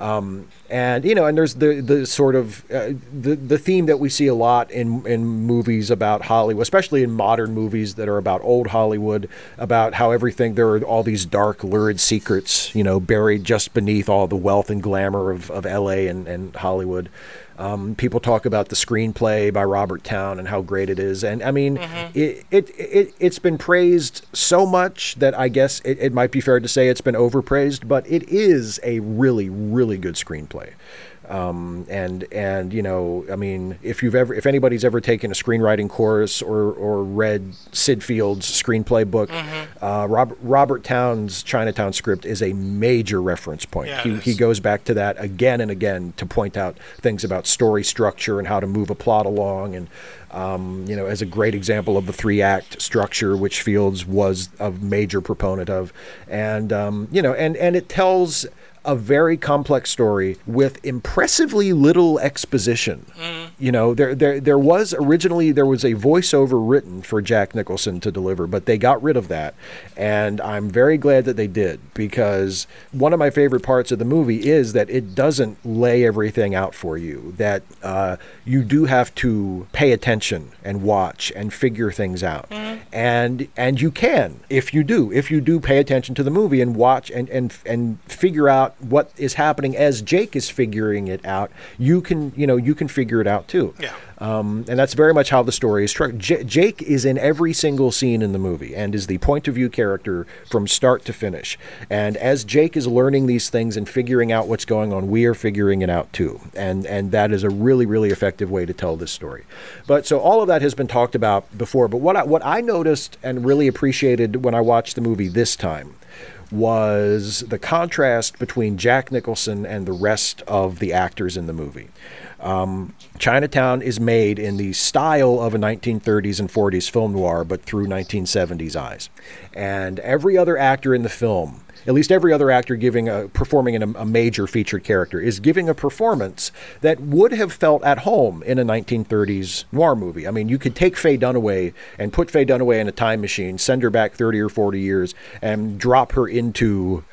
S2: Um, and you know, and there's the the sort of uh, the the theme that we see a lot in in movies about Hollywood, especially in modern movies that are about old Hollywood, about how everything there are all these dark, lurid secrets, you know, buried just beneath all the wealth and glamour of of L.A. and and Hollywood. Um, people talk about the screenplay by Robert Towne and how great it is, and I mean, it, it it it's been praised so much that I guess it, it might be fair to say it's been overpraised, but it is a really really good screenplay. Um, and and you know, I mean, if you've ever, if anybody's ever taken a screenwriting course or or read Syd Field's screenplay book, uh, Robert Robert Towne's Chinatown script is a major reference point.
S4: Yeah,
S2: he he goes back to that again and again to point out things about story structure and how to move a plot along and. Um, you know, as a great example of the three act structure, which Fields was a major proponent of, and um, you know, and and it tells a very complex story with impressively little exposition. You know, there, there there was originally there was a voiceover written for Jack Nicholson to deliver, but they got rid of that, and I'm very glad that they did because one of my favorite parts of the movie is that it doesn't lay everything out for you. That uh, you do have to pay attention and watch and figure things out, and and you can if you do if you do pay attention to the movie and watch and and and figure out what is happening as Jake is figuring it out. You can you know you can figure it out too.
S4: Yeah.
S2: Um, and that's very much how the story is structured. J- Jake is in every single scene in the movie and is the point of view character from start to finish. And as Jake is learning these things and figuring out what's going on, we are figuring it out too. And and that is a really really effective way to tell this story. But so all of that has been talked about before. But what I, what I noticed and really appreciated when I watched the movie this time was the contrast between Jack Nicholson and the rest of the actors in the movie. Um, Chinatown is made in the style of a 1930s and 40s film noir, but through 1970s eyes. And every other actor in the film, at least every other actor giving a performing in a, a major featured character, is giving a performance that would have felt at home in a 1930s noir movie. I mean, you could take Faye Dunaway and put Faye Dunaway in a time machine, send her back 30 or 40 years, and drop her into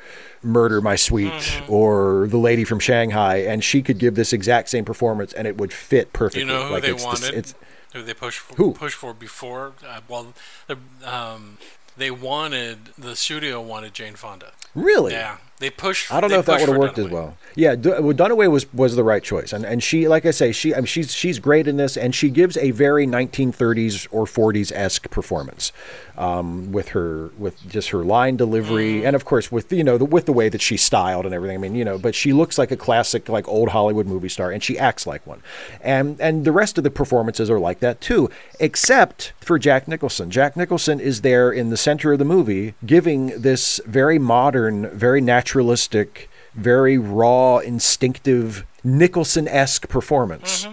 S2: Murder My Sweet or The Lady from Shanghai, and she could give this exact same performance, and it would fit perfectly.
S4: you know who
S2: Like,
S4: they
S2: it's
S4: wanted?
S2: it's-
S4: who they pushed for?
S2: Who?
S4: Pushed for before? Uh, well, the, um, they wanted the studio wanted Jane Fonda.
S2: really?
S4: Yeah, they pushed.
S2: I don't know if that would have worked as well. Yeah, D- well, Dunaway was was the right choice, and and she, like I say, she I mean, she's she's great in this, and she gives a very 1930s or 40s esque performance, um, with her with just her line delivery, and of course with you know the, with the way that she's styled and everything. I mean, you know, but she looks like a classic like old Hollywood movie star, and she acts like one, and and the rest of the performances are like that too, except for Jack Nicholson. Jack Nicholson is there in the center of the movie, giving this very modern, very naturalistic, very raw, instinctive Nicholson esque performance.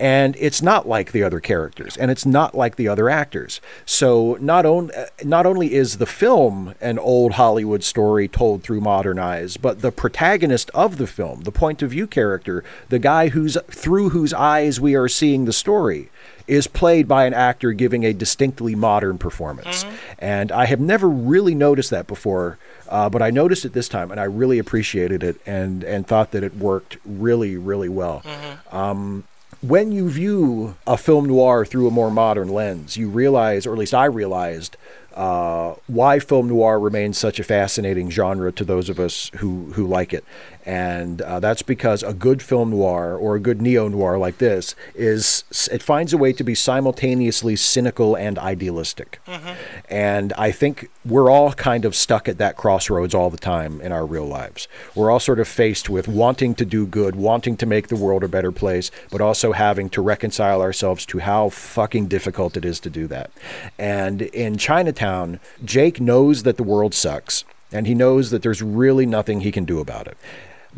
S2: And it's not like the other characters, and it's not like the other actors. So not on, uh, not only is the film an old Hollywood story told through modern eyes, but the protagonist of the film, the point of view character, the guy who's through whose eyes we are seeing the story, is played by an actor giving a distinctly modern performance. And I have never really noticed that before, uh, but I noticed it this time, and I really appreciated it and and thought that it worked really really well. Um, when you view a film noir through a more modern lens, you realize, or at least I realized, uh, why film noir remains such a fascinating genre to those of us who, who like it. And uh, that's because a good film noir or a good neo noir like this is it finds a way to be simultaneously cynical and idealistic. And I think we're all kind of stuck at that crossroads all the time in our real lives. We're all sort of faced with wanting to do good, wanting to make the world a better place, but also having to reconcile ourselves to how fucking difficult it is to do that. And in Chinatown, Jake knows that the world sucks, and he knows that there's really nothing he can do about it.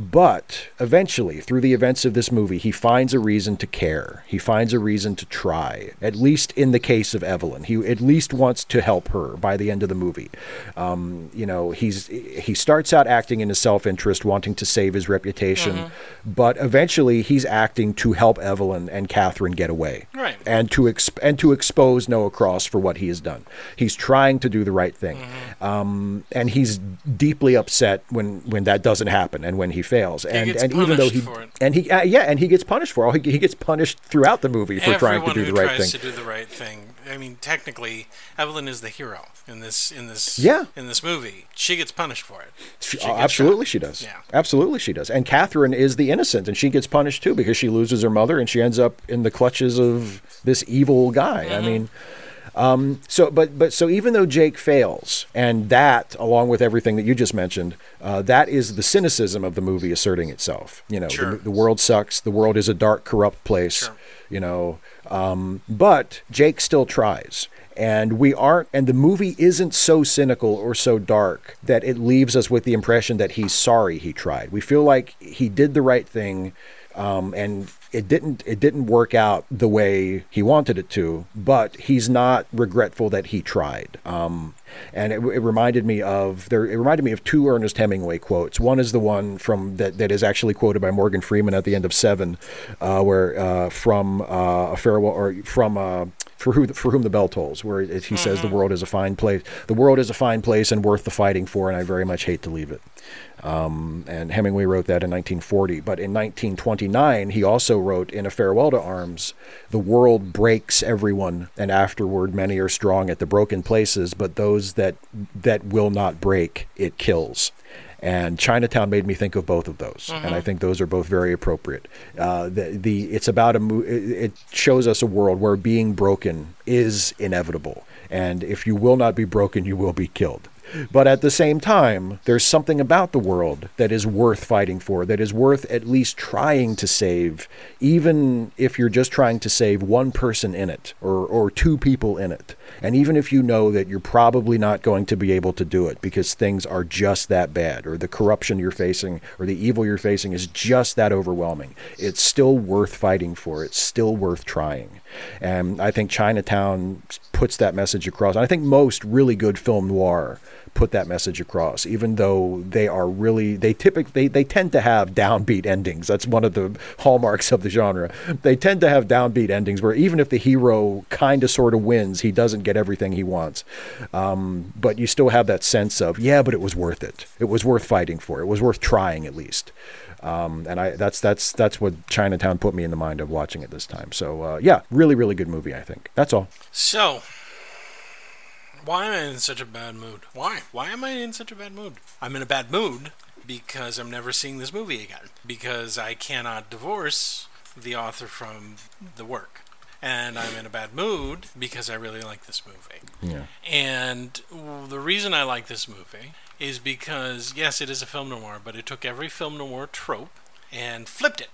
S2: But eventually, through the events of this movie, he finds a reason to care. He finds a reason to try. At least in the case of Evelyn, he at least wants to help her. By the end of the movie, um, you know, he's he starts out acting in his self-interest, wanting to save his reputation, but eventually he's acting to help Evelyn and Catherine get away,
S4: Right.
S2: and to exp- and to expose Noah Cross for what he has done. He's trying to do the right thing, um, and he's deeply upset when when that doesn't happen and when he fails. and
S4: gets
S2: and even though he
S4: punished for it.
S2: and he uh, yeah, and he gets punished for all He, he gets punished throughout the movie for trying to do the right
S4: tries
S2: thing.
S4: to do the right thing I mean, technically, Evelyn is the hero in this in this
S2: Yeah.
S4: in this movie. She gets punished for it.
S2: She, oh, absolutely,
S4: shot.
S2: she does.
S4: Yeah.
S2: Absolutely, she does. And Catherine is the innocent, and she gets punished too because she loses her mother, and she ends up in the clutches of this evil guy.
S4: Mm-hmm.
S2: I mean, um, so but but so even though Jake fails, and that along with everything that you just mentioned, uh, that is the cynicism of the movie asserting itself. You know,
S4: Sure.
S2: the, the world sucks. The world is a dark, corrupt place.
S4: Sure.
S2: You know, um, but Jake still tries. And we aren't, and the movie isn't so cynical or so dark that it leaves us with the impression that he's sorry he tried. We feel like he did the right thing, um, and it didn't it didn't work out the way he wanted it to. But he's not regretful that he tried. Um, and it, it reminded me of there. It reminded me of two Ernest Hemingway quotes. One is the one from that that is actually quoted by Morgan Freeman at the end of Seven, uh, where uh, from uh, a farewell or from. For who for whom the bell tolls, where it, he says the world is a fine place. The world is a fine place and worth the fighting for, and I very much hate to leave it. Um, and Hemingway wrote that in 1940. But in 1929, he also wrote in A Farewell to Arms, The world breaks everyone, and afterward many are strong at the broken places, but those that, that will not break, it kills. And Chinatown made me think of both of those, and I think those are both very appropriate. Uh, the, the it's about a mo- it it shows us a world where being broken is inevitable, and if you will not be broken, you will be killed. But at the same time, there's something about the world that is worth fighting for, that is worth at least trying to save, even if you're just trying to save one person in it or, or two people in it. And even if you know that you're probably not going to be able to do it because things are just that bad, or the corruption you're facing, or the evil you're facing is just that overwhelming, it's still worth fighting for. It's still worth trying. And I think Chinatown puts that message across. I think most really good film noir put that message across, even though they are really they typically they, they tend to have downbeat endings. That's one of the hallmarks of the genre. They tend to have downbeat endings where even if the hero kind of sort of wins, he doesn't get everything he wants. Um, but you still have that sense of yeah, but it was worth it. It was worth fighting for. It was worth trying at least. Um, and I that's that's that's what Chinatown put me in the mind of watching it this time. So uh, yeah, really really good movie. I think that's all.
S4: So, why am I in such a bad mood? Why? Why am I in such a bad mood? I'm in a bad mood because I'm never seeing this movie again. Because I cannot divorce the author from the work. And I'm in a bad mood because I really like this movie.
S2: Yeah.
S4: And the reason I like this movie is because, yes, it is a film noir, but it took every film noir trope and flipped it.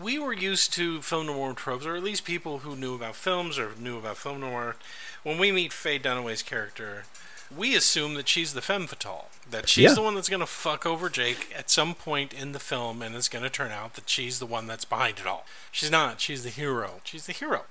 S4: We were used to film noir tropes, or at least people who knew about films or knew about film noir. When we meet Faye Dunaway's character, we assume that she's the femme fatale. That she's
S2: Yeah.
S4: the one that's going to fuck over Jake at some point in the film, and it's going to turn out that she's the one that's behind it all. She's not. She's the hero. She's the hero.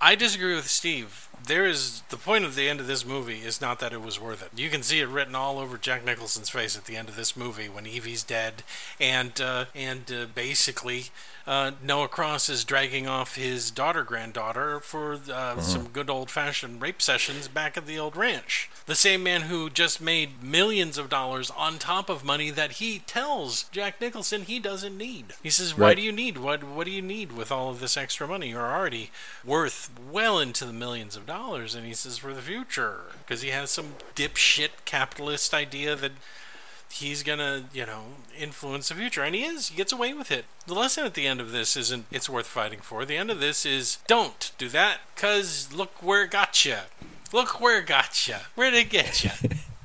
S4: I disagree with Steve. There is the point of the end of this movie is not that it was worth it. You can see it written all over Jack Nicholson's face at the end of this movie when Evie's dead, and uh, and uh, basically uh, Noah Cross is dragging off his daughter granddaughter for uh, some good old fashioned rape sessions back at the old ranch. The same man who just made millions of dollars on top of money that he tells Jack Nicholson he doesn't need. He says, "Why
S2: Right.
S4: do you need what? What do you need with all of this extra money? You're already worth well into the millions of dollars." And he says, "For the future," because he has some dipshit capitalist idea that he's gonna, you know, influence the future, and he is. He gets away with it. The lesson at the end of this isn't it's worth fighting for. The end of this is don't do that, cause look where it got you. Look where it got you. Where did it get you?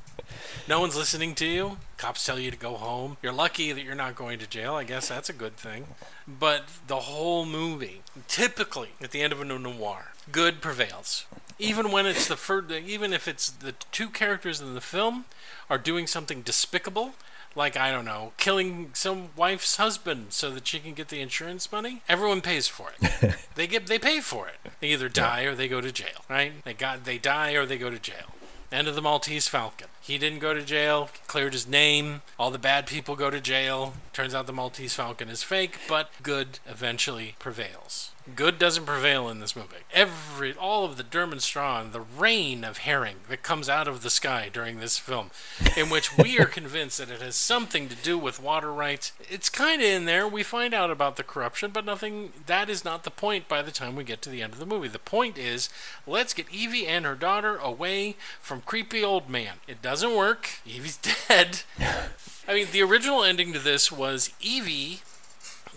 S4: [LAUGHS] no one's listening to you. Cops tell you to go home. You're lucky that you're not going to jail. I guess that's a good thing. But the whole movie, typically at the end of a noir, good prevails. Even when it's the first, even if it's the two characters in the film are doing something despicable, like I don't know, killing some wife's husband so that she can get the insurance money. Everyone pays for it. [LAUGHS] they get they pay for it. They either die or they go to jail. Right? They got they die or they go to jail. End of the Maltese Falcon. He didn't go to jail, cleared his name. All the bad people go to jail. Turns out the Maltese Falcon is fake, but good eventually prevails. Good doesn't prevail in this movie. Every all of the Dermot Strawn, the rain of herring that comes out of the sky during this film, in which we are [LAUGHS] convinced that it has something to do with water rights. It's kind of in there. We find out about the corruption, but nothing. That is not the point. By the time we get to the end of the movie, the point is let's get Evie and her daughter away from creepy old man. It doesn't work. Evie's dead. [LAUGHS] I mean, the original ending to this was Evie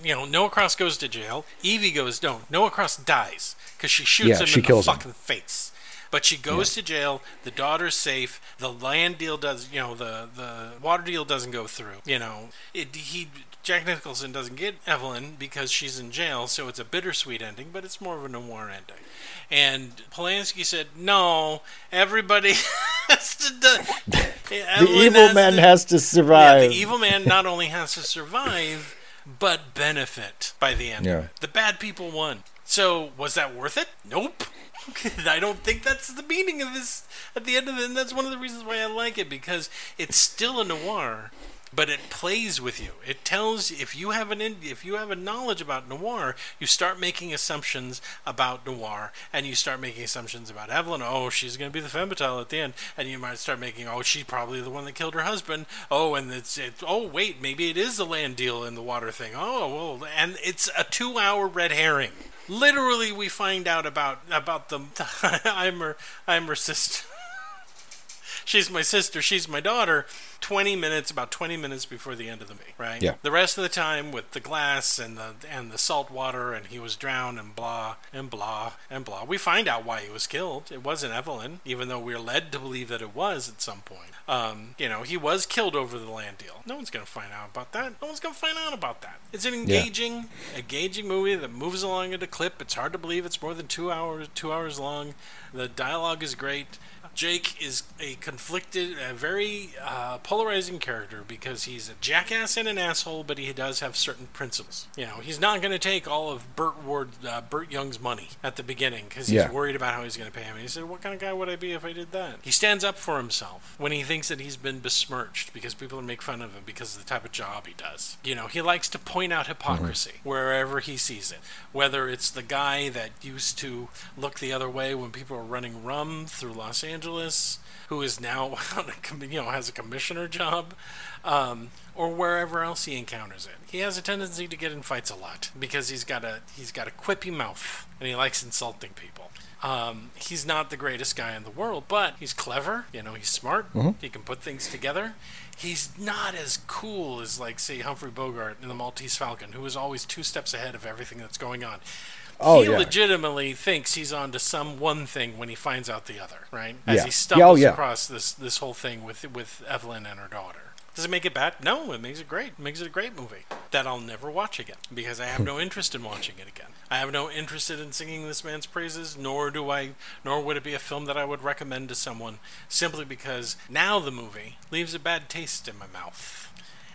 S4: you know, Noah Cross goes to jail. Evie goes, no, Noah Cross dies because she shoots
S2: Yeah,
S4: him
S2: she
S4: in the
S2: kills him.
S4: fucking face. But she goes to jail. The daughter's safe. The land deal does, you know, the the water deal doesn't go through. You know, it, he Jack Nicholson doesn't get Evelyn because she's in jail, so it's a bittersweet ending, but it's more of a noir ending. And Polanski said, "No, everybody [LAUGHS] has to. [LAUGHS]
S2: The evil man has to
S4: Yeah,
S2: survive.
S4: the evil man not only has to survive, but benefit by the end
S2: Yeah.
S4: The bad people won. So was that worth it? Nope. [LAUGHS] I don't think that's the meaning of this at the end of it, and that's one of the reasons why I like it because it's still a noir, but it plays with you. It tells if you have an if you have a knowledge about noir, you start making assumptions about noir, and you start making assumptions about Evelyn. Oh, she's going to be the femme fatale at the end, and you might start making, oh, she's probably the one that killed her husband. Oh, and it's it, oh wait, maybe it is the land deal and the water thing. Oh well, and it's a two-hour red herring. Literally, we find out about about the [LAUGHS] I'm her I'm her sister. She's my sister. She's my daughter. 20 minutes, about 20 minutes before the end of the movie, right?
S2: Yeah.
S4: The rest of the time with the glass and the and the salt water and he was drowned and blah and blah and blah. We find out why he was killed. It wasn't Evelyn, even though we're led to believe that it was at some point. Um, you know, he was killed over the land deal. No one's gonna find out about that. No one's gonna find out about that. It's an engaging, engaging movie that moves along at a clip. It's hard to believe it's more than two hours, two hours long. The dialogue is great. Jake is a conflicted, a very uh, polarizing character because he's a jackass and an asshole, but he does have certain principles. You know, he's not going to take all of Burt Ward, uh, Burt Young's money at the beginning because he's
S2: Yeah.
S4: worried about how he's going to pay him. And he said, "What kind of guy would I be if I did that?" He stands up for himself when he thinks that he's been besmirched because people make fun of him because of the type of job he does. You know, he likes to point out hypocrisy wherever he sees it. Whether it's the guy that used to look the other way when people were running rum through Los Angeles, who is now on a com- you know has a commissioner job, um, or wherever else he encounters it. He has a tendency to get in fights a lot because he's got a he's got a quippy mouth and he likes insulting people. Um, he's not the greatest guy in the world, but he's clever. You know, he's smart. He can put things together. He's not as cool as, like, say, Humphrey Bogart in The Maltese Falcon, who is always two steps ahead of everything that's going on.
S2: Oh,
S4: he
S2: yeah.
S4: legitimately thinks he's on to some one thing when he finds out the other, right? As
S2: Yeah.
S4: he
S2: Yeah,
S4: stumbles
S2: oh, yeah.
S4: across this this whole thing with with Evelyn and her daughter. Does it make it bad? No, it makes it great. It makes it a great movie that I'll never watch again because I have no interest in watching it again. I have no interest in singing this man's praises, nor do I, nor would it be a film that I would recommend to someone simply because now the movie leaves a bad taste in my mouth.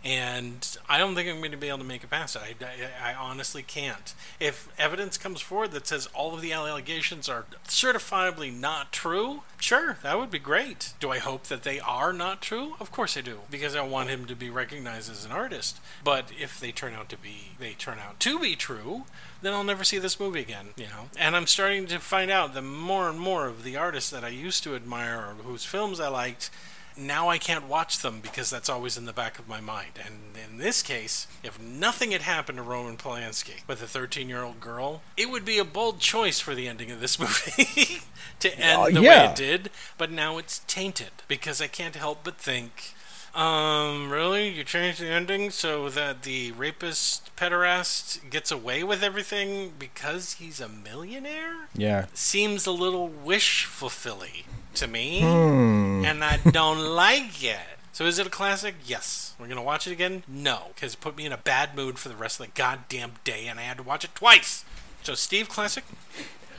S4: And I don't think I'm going to be able to make it past it. I, I, I honestly can't. If evidence comes forward that says all of the allegations are certifiably not true, sure, that would be great. Do I hope that they are not true? Of course I do, because I want him to be recognized as an artist. But if they turn out to be, they turn out to be true, then I'll never see this movie again, you know. And I'm starting to find out that more and more of the artists that I used to admire or whose films I liked now I can't watch them because that's always in the back of my mind. And in this case, if nothing had happened to Roman Polanski with a 13 year old girl, it would be a bold choice for the ending of this [LAUGHS] movie to end
S2: Uh,
S4: the
S2: yeah.
S4: way it did. But now it's tainted because I can't help but think. Um, really? You changed the ending so that the rapist pederast gets away with everything because he's a millionaire?
S2: Yeah.
S4: seems a little wish fulfilling to me,
S2: Hmm.
S4: and I [LAUGHS] don't like it. So is it a classic? Yes. We're gonna watch it again? No, because it put me in a bad mood for the rest of the goddamn day, and I had to watch it twice. So Steve, classic?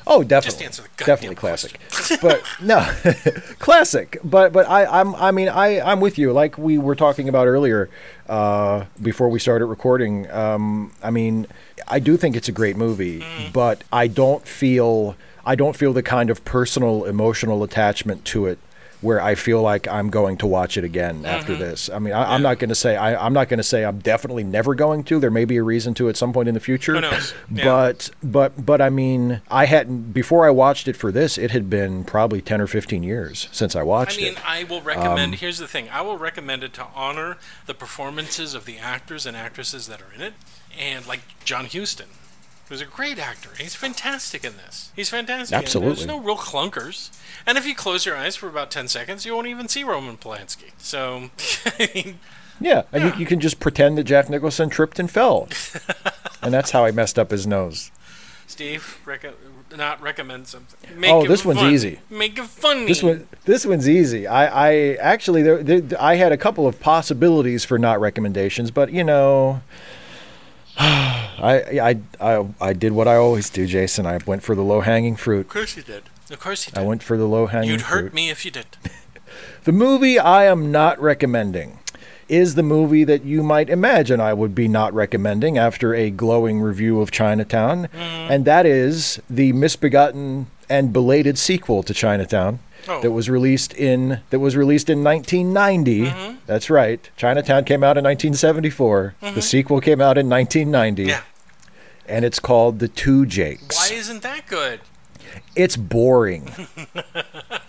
S2: Oh, definitely.
S4: answer the goddamn
S2: definitely classic. but [LAUGHS] no, [LAUGHS] classic. But but I I'm I mean I I'm with you. Like we were talking about earlier, uh, before we started recording. Um, I mean, I do think it's a great movie,
S4: Mm.
S2: but I don't feel I don't feel the kind of personal emotional attachment to it where I feel like I'm going to watch it again after this. I mean, I, I'm not going to say I, I'm not going to say I'm definitely never going to. There may be a reason to at some point in the future.
S4: Who knows? Yeah.
S2: But but but I mean, I hadn't before I watched it for this. It had been probably ten or fifteen years since I watched it.
S4: I mean,
S2: it.
S4: I will
S2: Um,
S4: recommend. here's the thing: I will recommend it to honor the performances of the actors and actresses that are in it, and like John Huston, who's a great actor. He's fantastic in this. He's fantastic.
S2: Absolutely.
S4: There's no real clunkers, and if you close your eyes for about ten seconds, you won't even see Roman Polanski. So, I [LAUGHS] mean,
S2: Yeah, and You, you can just pretend that Jack Nicholson tripped and fell, [LAUGHS] and that's how he messed up his nose.
S4: Steve, rec- not recommend something. Oh, Make
S2: Oh,
S4: it
S2: this one's
S4: fun.
S2: easy.
S4: Make it funny.
S2: This one, this one's easy. I, I actually, there, there, I had a couple of possibilities for not recommendations, but you know, [SIGHS] I, I, I, I did what I always do, Jason. I went for the low hanging fruit.
S4: Of course you did. Of course you did.
S2: I went for the low hanging
S4: You'd
S2: fruit.
S4: hurt me if you did. [LAUGHS]
S2: The movie I am not recommending is the movie that you might imagine I would be not recommending after a glowing review of Chinatown, mm. and that is the misbegotten and belated sequel to Chinatown.
S4: Oh.
S2: That was released in that was released in 1990. Mm-hmm. That's right. Chinatown came out in 1974. The mm-hmm. sequel came out in 1990,
S4: Yeah.
S2: And it's called The Two Jakes.
S4: Why isn't that good?
S2: It's boring. [LAUGHS]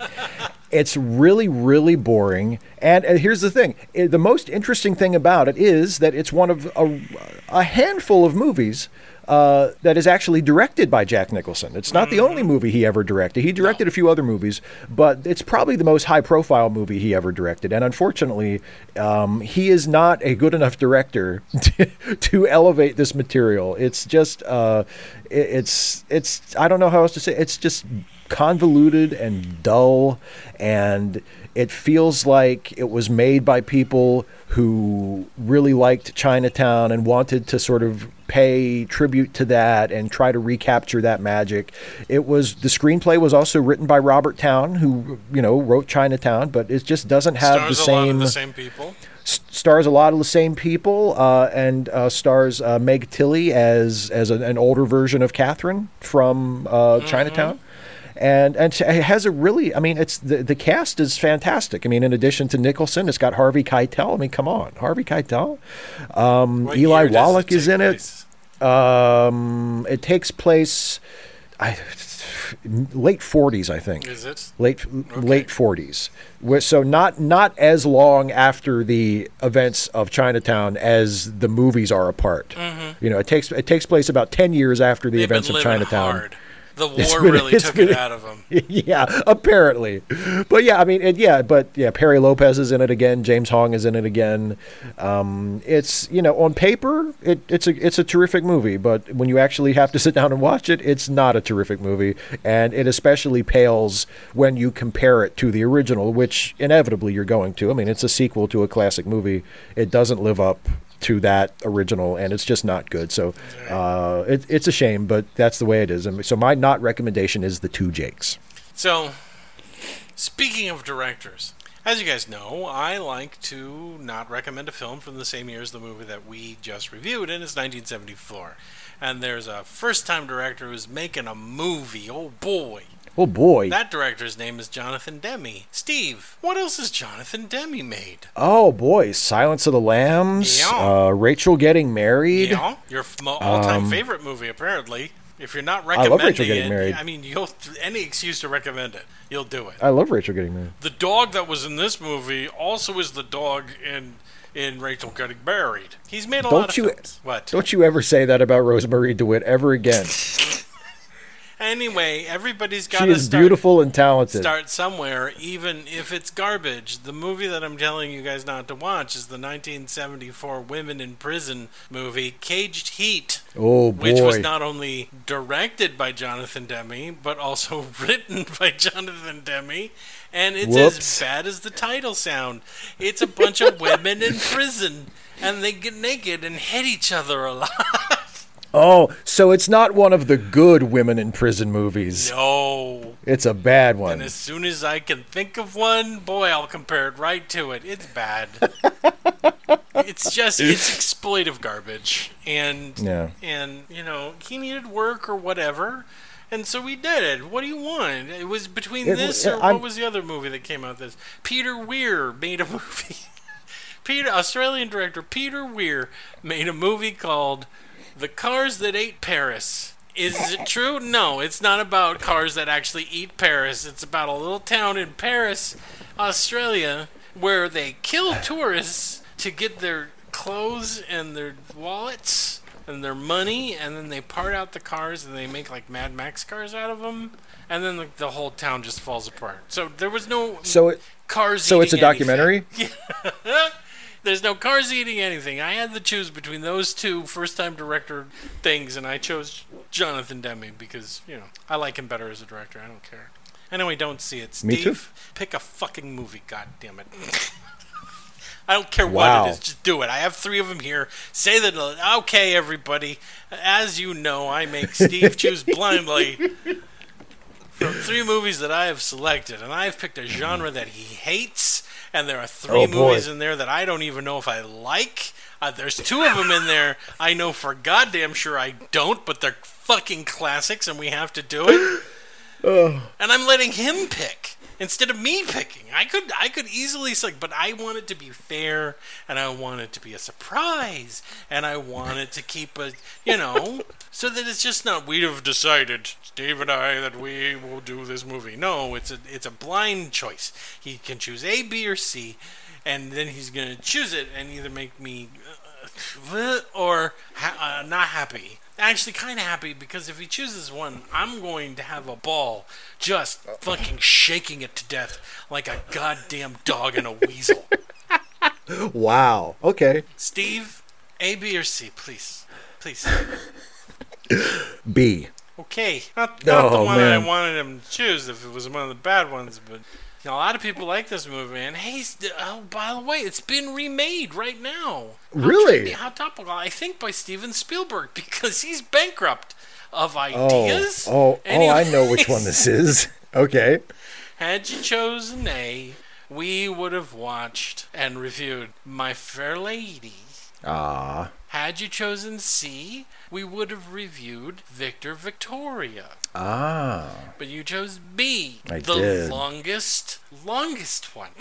S2: it's really, really boring. And, and here's the thing i- the most interesting thing about it is that it's one of a, a handful of movies. Uh, that is actually directed by Jack Nicholson. It's not the only movie he ever directed. He directed a few other movies, but it's probably the most high-profile movie he ever directed. And unfortunately, um, he is not a good enough director [LAUGHS] to, to elevate this material. It's just, uh, it- it's, it's. I don't know how else to say. It. It's just convoluted and dull and it feels like it was made by people who really liked Chinatown and wanted to sort of pay tribute to that and try to recapture that magic. It was the screenplay was also written by Robert Towne who you know wrote Chinatown but it just doesn't have
S4: Stars
S2: the
S4: a lot
S2: same
S4: of the same people.
S2: s- stars a lot of the same people, uh, and uh, stars uh, Meg Tilly as as an, an older version of Catherine from uh, Chinatown. And and it has a really, I mean, it's the the cast is fantastic. I mean, in addition to Nicholson, it's got Harvey Keitel. I mean, come on, Harvey Keitel. Um, Eli Wallach is in
S4: place?
S2: it. Um, it takes place, I, late forties, I think
S4: Is it?
S2: late late 40s so not not as long after the events of Chinatown as the movies are apart you know it takes it takes place about 10 years after the
S4: Mm-hmm. They've
S2: events of Chinatown
S4: hard. The war really took it out of them. [LAUGHS]
S2: yeah, apparently. But yeah, I mean, it, yeah, but yeah, Perry Lopez is in it again. James Hong is in it again. Um, it's you know, on paper, it, it's a it's a terrific movie, but when you actually have to [LAUGHS] sit down and watch it, it's not a terrific movie, and it especially pales when you compare it to the original, which inevitably you're going to. I mean, it's a sequel to a classic movie. It doesn't live up to that original, and it's just not good. So uh, it, it's a shame, but that's the way it is. And so my not recommendation is the two Jakes.
S4: So, speaking of directors, as you guys know, I like to not recommend a film from the same year as the movie that we just reviewed, and it's 1974. And there's a first time director who's making a movie. Oh boy.
S2: Oh boy.
S4: That director's name is Jonathan Demme. Steve, what else has Jonathan Demme made?
S2: oh boy, Silence of the Lambs.
S4: Yeah.
S2: Uh, Rachel getting married.
S4: Yeah, your all-time favorite movie, apparently. If you're not
S2: Um, I
S4: recommending
S2: love Rachel Getting Married.
S4: I mean, you'll any excuse to recommend it, you'll do it.
S2: I love Rachel getting married.
S4: The dog that was in this movie also is the dog in in Rachel Getting Married. He's made a lot
S2: Don't
S4: of
S2: you
S4: films. What?
S2: don't you ever say that about Rosemarie DeWitt ever again? [LAUGHS]
S4: Anyway, everybody's got
S2: she is
S4: start,
S2: beautiful and talented.
S4: start somewhere, even if it's garbage. The movie that I'm telling you guys not to watch is the 1974 Women in Prison movie, Caged Heat.
S2: oh boy.
S4: which was not only directed by Jonathan Demme, but also [LAUGHS] written by Jonathan Demme. And it's
S2: Whoops.
S4: as bad as the title sound. It's a bunch of women in prison, and they get naked and hit each other a lot. [LAUGHS]
S2: oh, so it's not one of the good women in prison movies.
S4: no.
S2: It's a bad one.
S4: And as soon as I can think of one, boy, I'll compare it right to it. It's bad. [LAUGHS] it's just it's exploitive garbage, and
S2: Yeah.
S4: and you know he needed work or whatever. And so we did it. What do you want? It was between
S2: It-
S4: this or
S2: I'm-
S4: what was the other movie that came out this? Peter Weir made a [LAUGHS] movie. Peter Australian director Peter Weir made a movie called The Cars That Ate Paris. Is it true? No, it's not about cars that actually eat Paris. It's about a little town in Paris, Australia, where they kill tourists to get their clothes and their wallets and their money, and then they part out the cars and they make like Mad Max cars out of them, and then like, the whole town just falls apart. So there was no
S2: So it
S4: cars.
S2: so it's a documentary. [LAUGHS]
S4: There's no cars eating anything. I had to choose between those two first-time director things, and I chose Jonathan Demme because you know I like him better as a director. I don't care. Anyway, don't see it. Steve,
S2: Me too.
S4: pick a fucking movie. God damn it. [LAUGHS] I don't care
S2: Wow.
S4: what it is. Just do it. I have three of them here. Say that. Okay, everybody. As you know, I make Steve choose [LAUGHS] blindly from three movies that I have selected, and I've picked a genre that he hates, and there are three
S2: Oh,
S4: movies in there that I don't even know if I like. Uh, there's two of them in there I know for goddamn sure I don't, but they're fucking classics, and we have to do it. [GASPS] And I'm letting him pick instead of me picking. I could I could easily select, but I want it to be fair, and I want it to be a surprise, and I want it to keep a you know, [LAUGHS] so that it's just not we have decided, Dave and I, that we will do this movie. No, it's a it's a blind choice. He can choose A, B, or C, and then he's gonna choose it and either make me uh, [LAUGHS] or ha- uh, not happy. Actually, kind of happy because if he chooses one, I'm going to have a ball just fucking shaking it to death like a goddamn dog and a weasel. [LAUGHS]
S2: Wow. Okay.
S4: Steve, A, B, or C, please. Please.
S2: B.
S4: Okay. Not, not the
S2: Oh,
S4: one
S2: man.
S4: I wanted him to choose if it was one of the bad ones, but you know, a lot of people like this movie. And hey, oh, by the way, it's been remade right now.
S2: Really?
S4: How topical? I think by Steven Spielberg [LAUGHS] because he's bankrupt of
S2: Oh.
S4: ideas.
S2: Oh. Oh. oh! I know which one this is. [LAUGHS] Okay.
S4: Had you chosen A, we would have watched and reviewed My Fair Lady.
S2: Ah.
S4: Had you chosen C, we would have reviewed Victor Victoria.
S2: Ah.
S4: But you chose B,
S2: I
S4: the
S2: did.
S4: longest, longest one. [LAUGHS]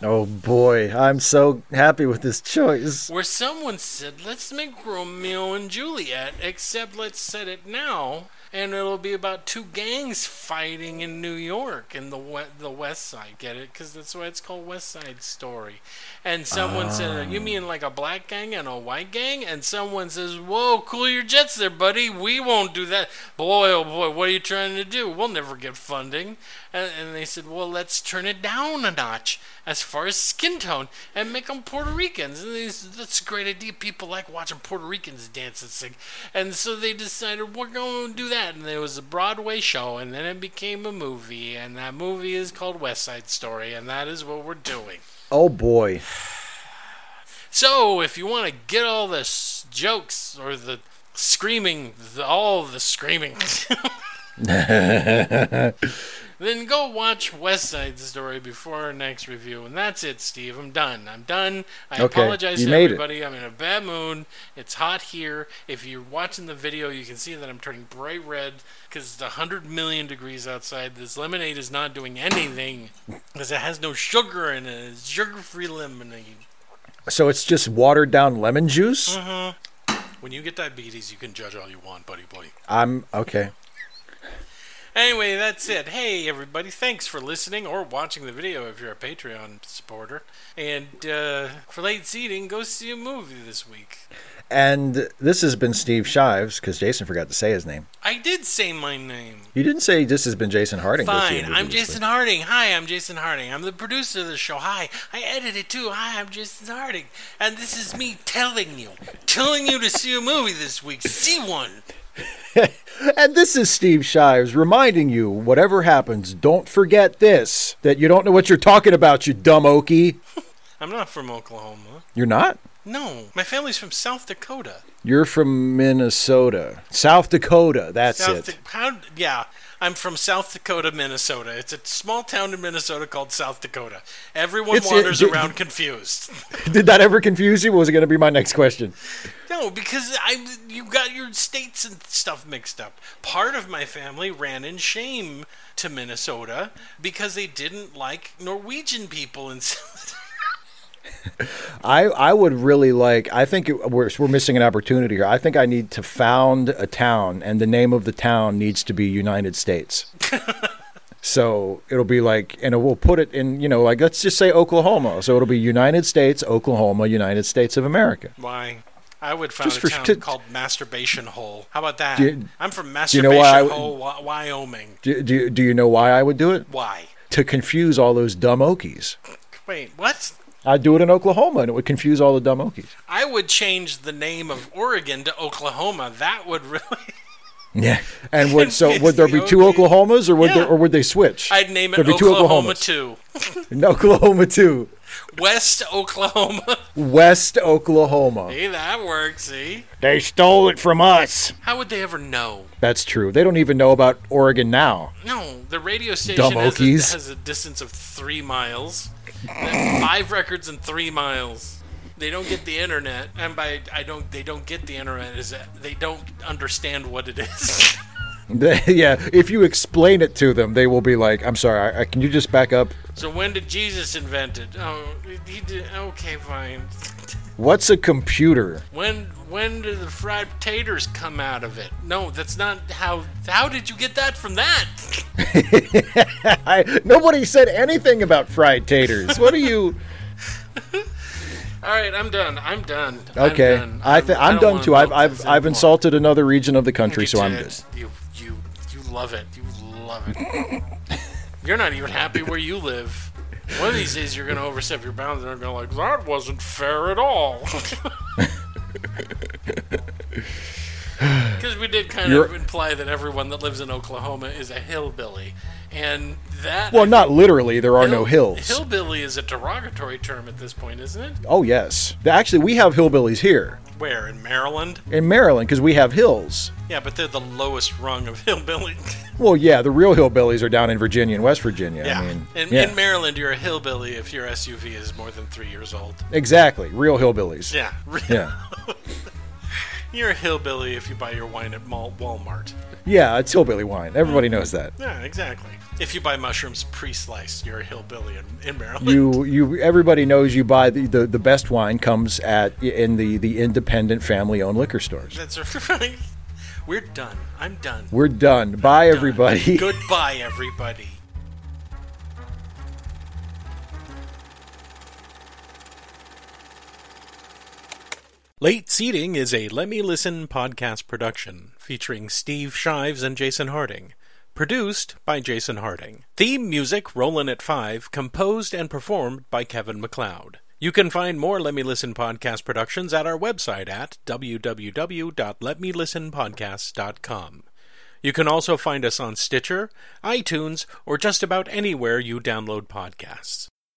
S2: Oh boy, I'm so happy with this choice.
S4: Where someone said, let's make Romeo and Juliet, except let's set it now, and it'll be about two gangs fighting in New York in the we- the West Side. Get it? Because that's why it's called West Side Story. And someone said, ah. you mean like a black gang and a white gang? And someone says, whoa, cool your jets there, buddy. We won't do that. Boy, oh boy, what are you trying to do? We'll never get funding. And, and they said, well, let's turn it down a notch as far as skin tone and make them Puerto Ricans. And they said, that's a great idea. People like watching Puerto Ricans dance and sing. And so they decided, we're going to do that. And there was a Broadway show, and then it became a movie. And that movie is called West Side Story, and that is what we're doing.
S2: Oh boy. [SIGHS]
S4: So, if you want to get all the s- jokes or the screaming, the, all the screaming, [LAUGHS] [LAUGHS] [LAUGHS] then go watch West Side Story before our next review. And that's it, Steve. I'm done. I'm done. I
S2: Okay,
S4: apologize
S2: you
S4: to
S2: made it.
S4: everybody. I'm in a bad mood. It's hot here. If you're watching the video, you can see that I'm turning bright red because it's 100 million degrees outside. This lemonade is not doing anything because it has no sugar in it. It's sugar-free lemonade.
S2: So it's just watered down lemon juice? Mm-hmm.
S4: When you get diabetes, you can judge all you want, buddy boy.
S2: I'm okay.
S4: Anyway, that's it. Hey, everybody, thanks for listening or watching the video if you're a Patreon supporter. And uh, for late seating, go see a movie this week.
S2: And this has been Steve Shives because Jason forgot to say his name.
S4: I did say my name.
S2: You didn't say this has been Jason Harding.
S4: Fine, I'm Jason. Harding. Hi, I'm Jason Harding. I'm the producer of the show. Hi, I edit it too. Hi, I'm Jason Harding. And this is me telling you, telling you to see a movie this week. See one. [LAUGHS]
S2: And this is Steve Shives reminding you, whatever happens, don't forget this: that you don't know what you're talking about, you dumb okie. [LAUGHS]
S4: I'm not from Oklahoma.
S2: You're not.
S4: No, my family's from South Dakota.
S2: You're from Minnesota, South Dakota. That's
S4: South
S2: it.
S4: Da- how? Yeah, I'm from South Dakota, Minnesota. It's a small town in Minnesota called South Dakota. Everyone
S2: It's- it-
S4: wanders around confused. [LAUGHS]
S2: Did that ever confuse you? What was it going to be my next question?
S4: No, because I you got your states and stuff mixed up. Part of my family ran in shame to Minnesota because they didn't like Norwegian people in [LAUGHS]
S2: I, I would really like. I think it, we're we're missing an opportunity here. I think I need to found a town, and the name of the town needs to be United States. [LAUGHS] so it'll be like, and we'll put it in. You know, like let's just say Oklahoma. So it'll be United States, Oklahoma, United States of America.
S4: Why? I would found
S2: Just
S4: a town
S2: to-
S4: called Masturbation Hole. How about that?
S2: You-
S4: I'm from
S2: you
S4: Masturbation
S2: know why I
S4: Hole, Wyoming.
S2: Do, do, do you know why I would do it?
S4: Why?
S2: To confuse all those dumb Okies.
S4: Wait, what?
S2: I'd do it in Oklahoma, and it would confuse all the dumb Okies.
S4: I would change the name of Oregon to Oklahoma. That would really. [LAUGHS]
S2: Yeah, and would so would there
S4: the
S2: be two
S4: Okies.
S2: Oklahomas, or would
S4: Yeah.
S2: there, or would they switch?
S4: I'd name it
S2: There'd be two
S4: Oklahoma
S2: Oklahomas.
S4: 2. [LAUGHS]
S2: In Oklahoma two.
S4: West Oklahoma.
S2: West Oklahoma.
S4: hey, that works, see?
S2: They stole it from us.
S4: How would they ever know?
S2: That's true. They don't even know about Oregon now.
S4: No, the radio station
S2: Dumb
S4: has a, has a distance of three miles. Five records in three miles. They don't get the internet, and by I don't they don't get the internet is that they don't understand what it is. [LAUGHS]
S2: Yeah, if you explain it to them, they will be like, "I'm sorry. I, I- can you just back up?
S4: so when did Jesus invent it? Oh, he did. Okay, fine.
S2: What's a computer?"
S4: When when did the fried taters come out of it? No, that's not how. How did you get that from that? [LAUGHS]
S2: I, nobody said anything about fried taters. What are you? [LAUGHS]
S4: All right, I'm done. I'm done. I'm
S2: Okay,
S4: done.
S2: I th- I'm
S4: don't
S2: done too. I've I've I've insulted another region of the country,
S4: You
S2: so I'm
S4: did.
S2: good.
S4: You you you love it. You love it. [LAUGHS] you're not even happy where you live. One of these days, you're gonna overstep your bounds, and they're gonna like that wasn't fair at all. ハハハッ。[LAUGHS] Because we did kind of
S2: You're-
S4: imply that everyone that lives in Oklahoma is a hillbilly, and that
S2: Well, not literally. There are no hills.
S4: Hillbilly is a derogatory term at this point, isn't it?
S2: Oh yes. Actually, we have hillbillies here
S4: Where in Maryland?
S2: in Maryland because we have hills.
S4: Yeah, but they're the lowest rung of hillbilly. [LAUGHS]
S2: Well, yeah, the real hillbillies are down in Virginia and West Virginia.
S4: Yeah.
S2: I mean,
S4: in,
S2: yeah,
S4: in Maryland, you're a hillbilly if your SUV is more than three years old.
S2: exactly, real hillbillies.
S4: Yeah.
S2: Yeah. [LAUGHS]
S4: You're a hillbilly if you buy your wine at Walmart.
S2: Yeah, it's hillbilly wine. Everybody knows that.
S4: Yeah, exactly. If you buy mushrooms pre-sliced, you're a hillbilly in, in Maryland.
S2: You, [LAUGHS] you, everybody knows you buy the, the, the best wine comes at in the, the independent family-owned liquor stores.
S4: That's right. [LAUGHS] We're done. I'm done.
S2: We're done. Bye,
S4: Done.
S2: everybody. [LAUGHS]
S4: Goodbye, everybody. Late Seating is a Let Me Listen podcast production featuring Steve Shives and Jason Harding. Produced by Jason Harding. Theme music Rollin' at Five, composed and performed by Kevin MacLeod. You can find more Let Me Listen podcast productions at our website at www.letmelistenpodcasts.com. You can also find us on Stitcher, iTunes, or just about anywhere you download podcasts.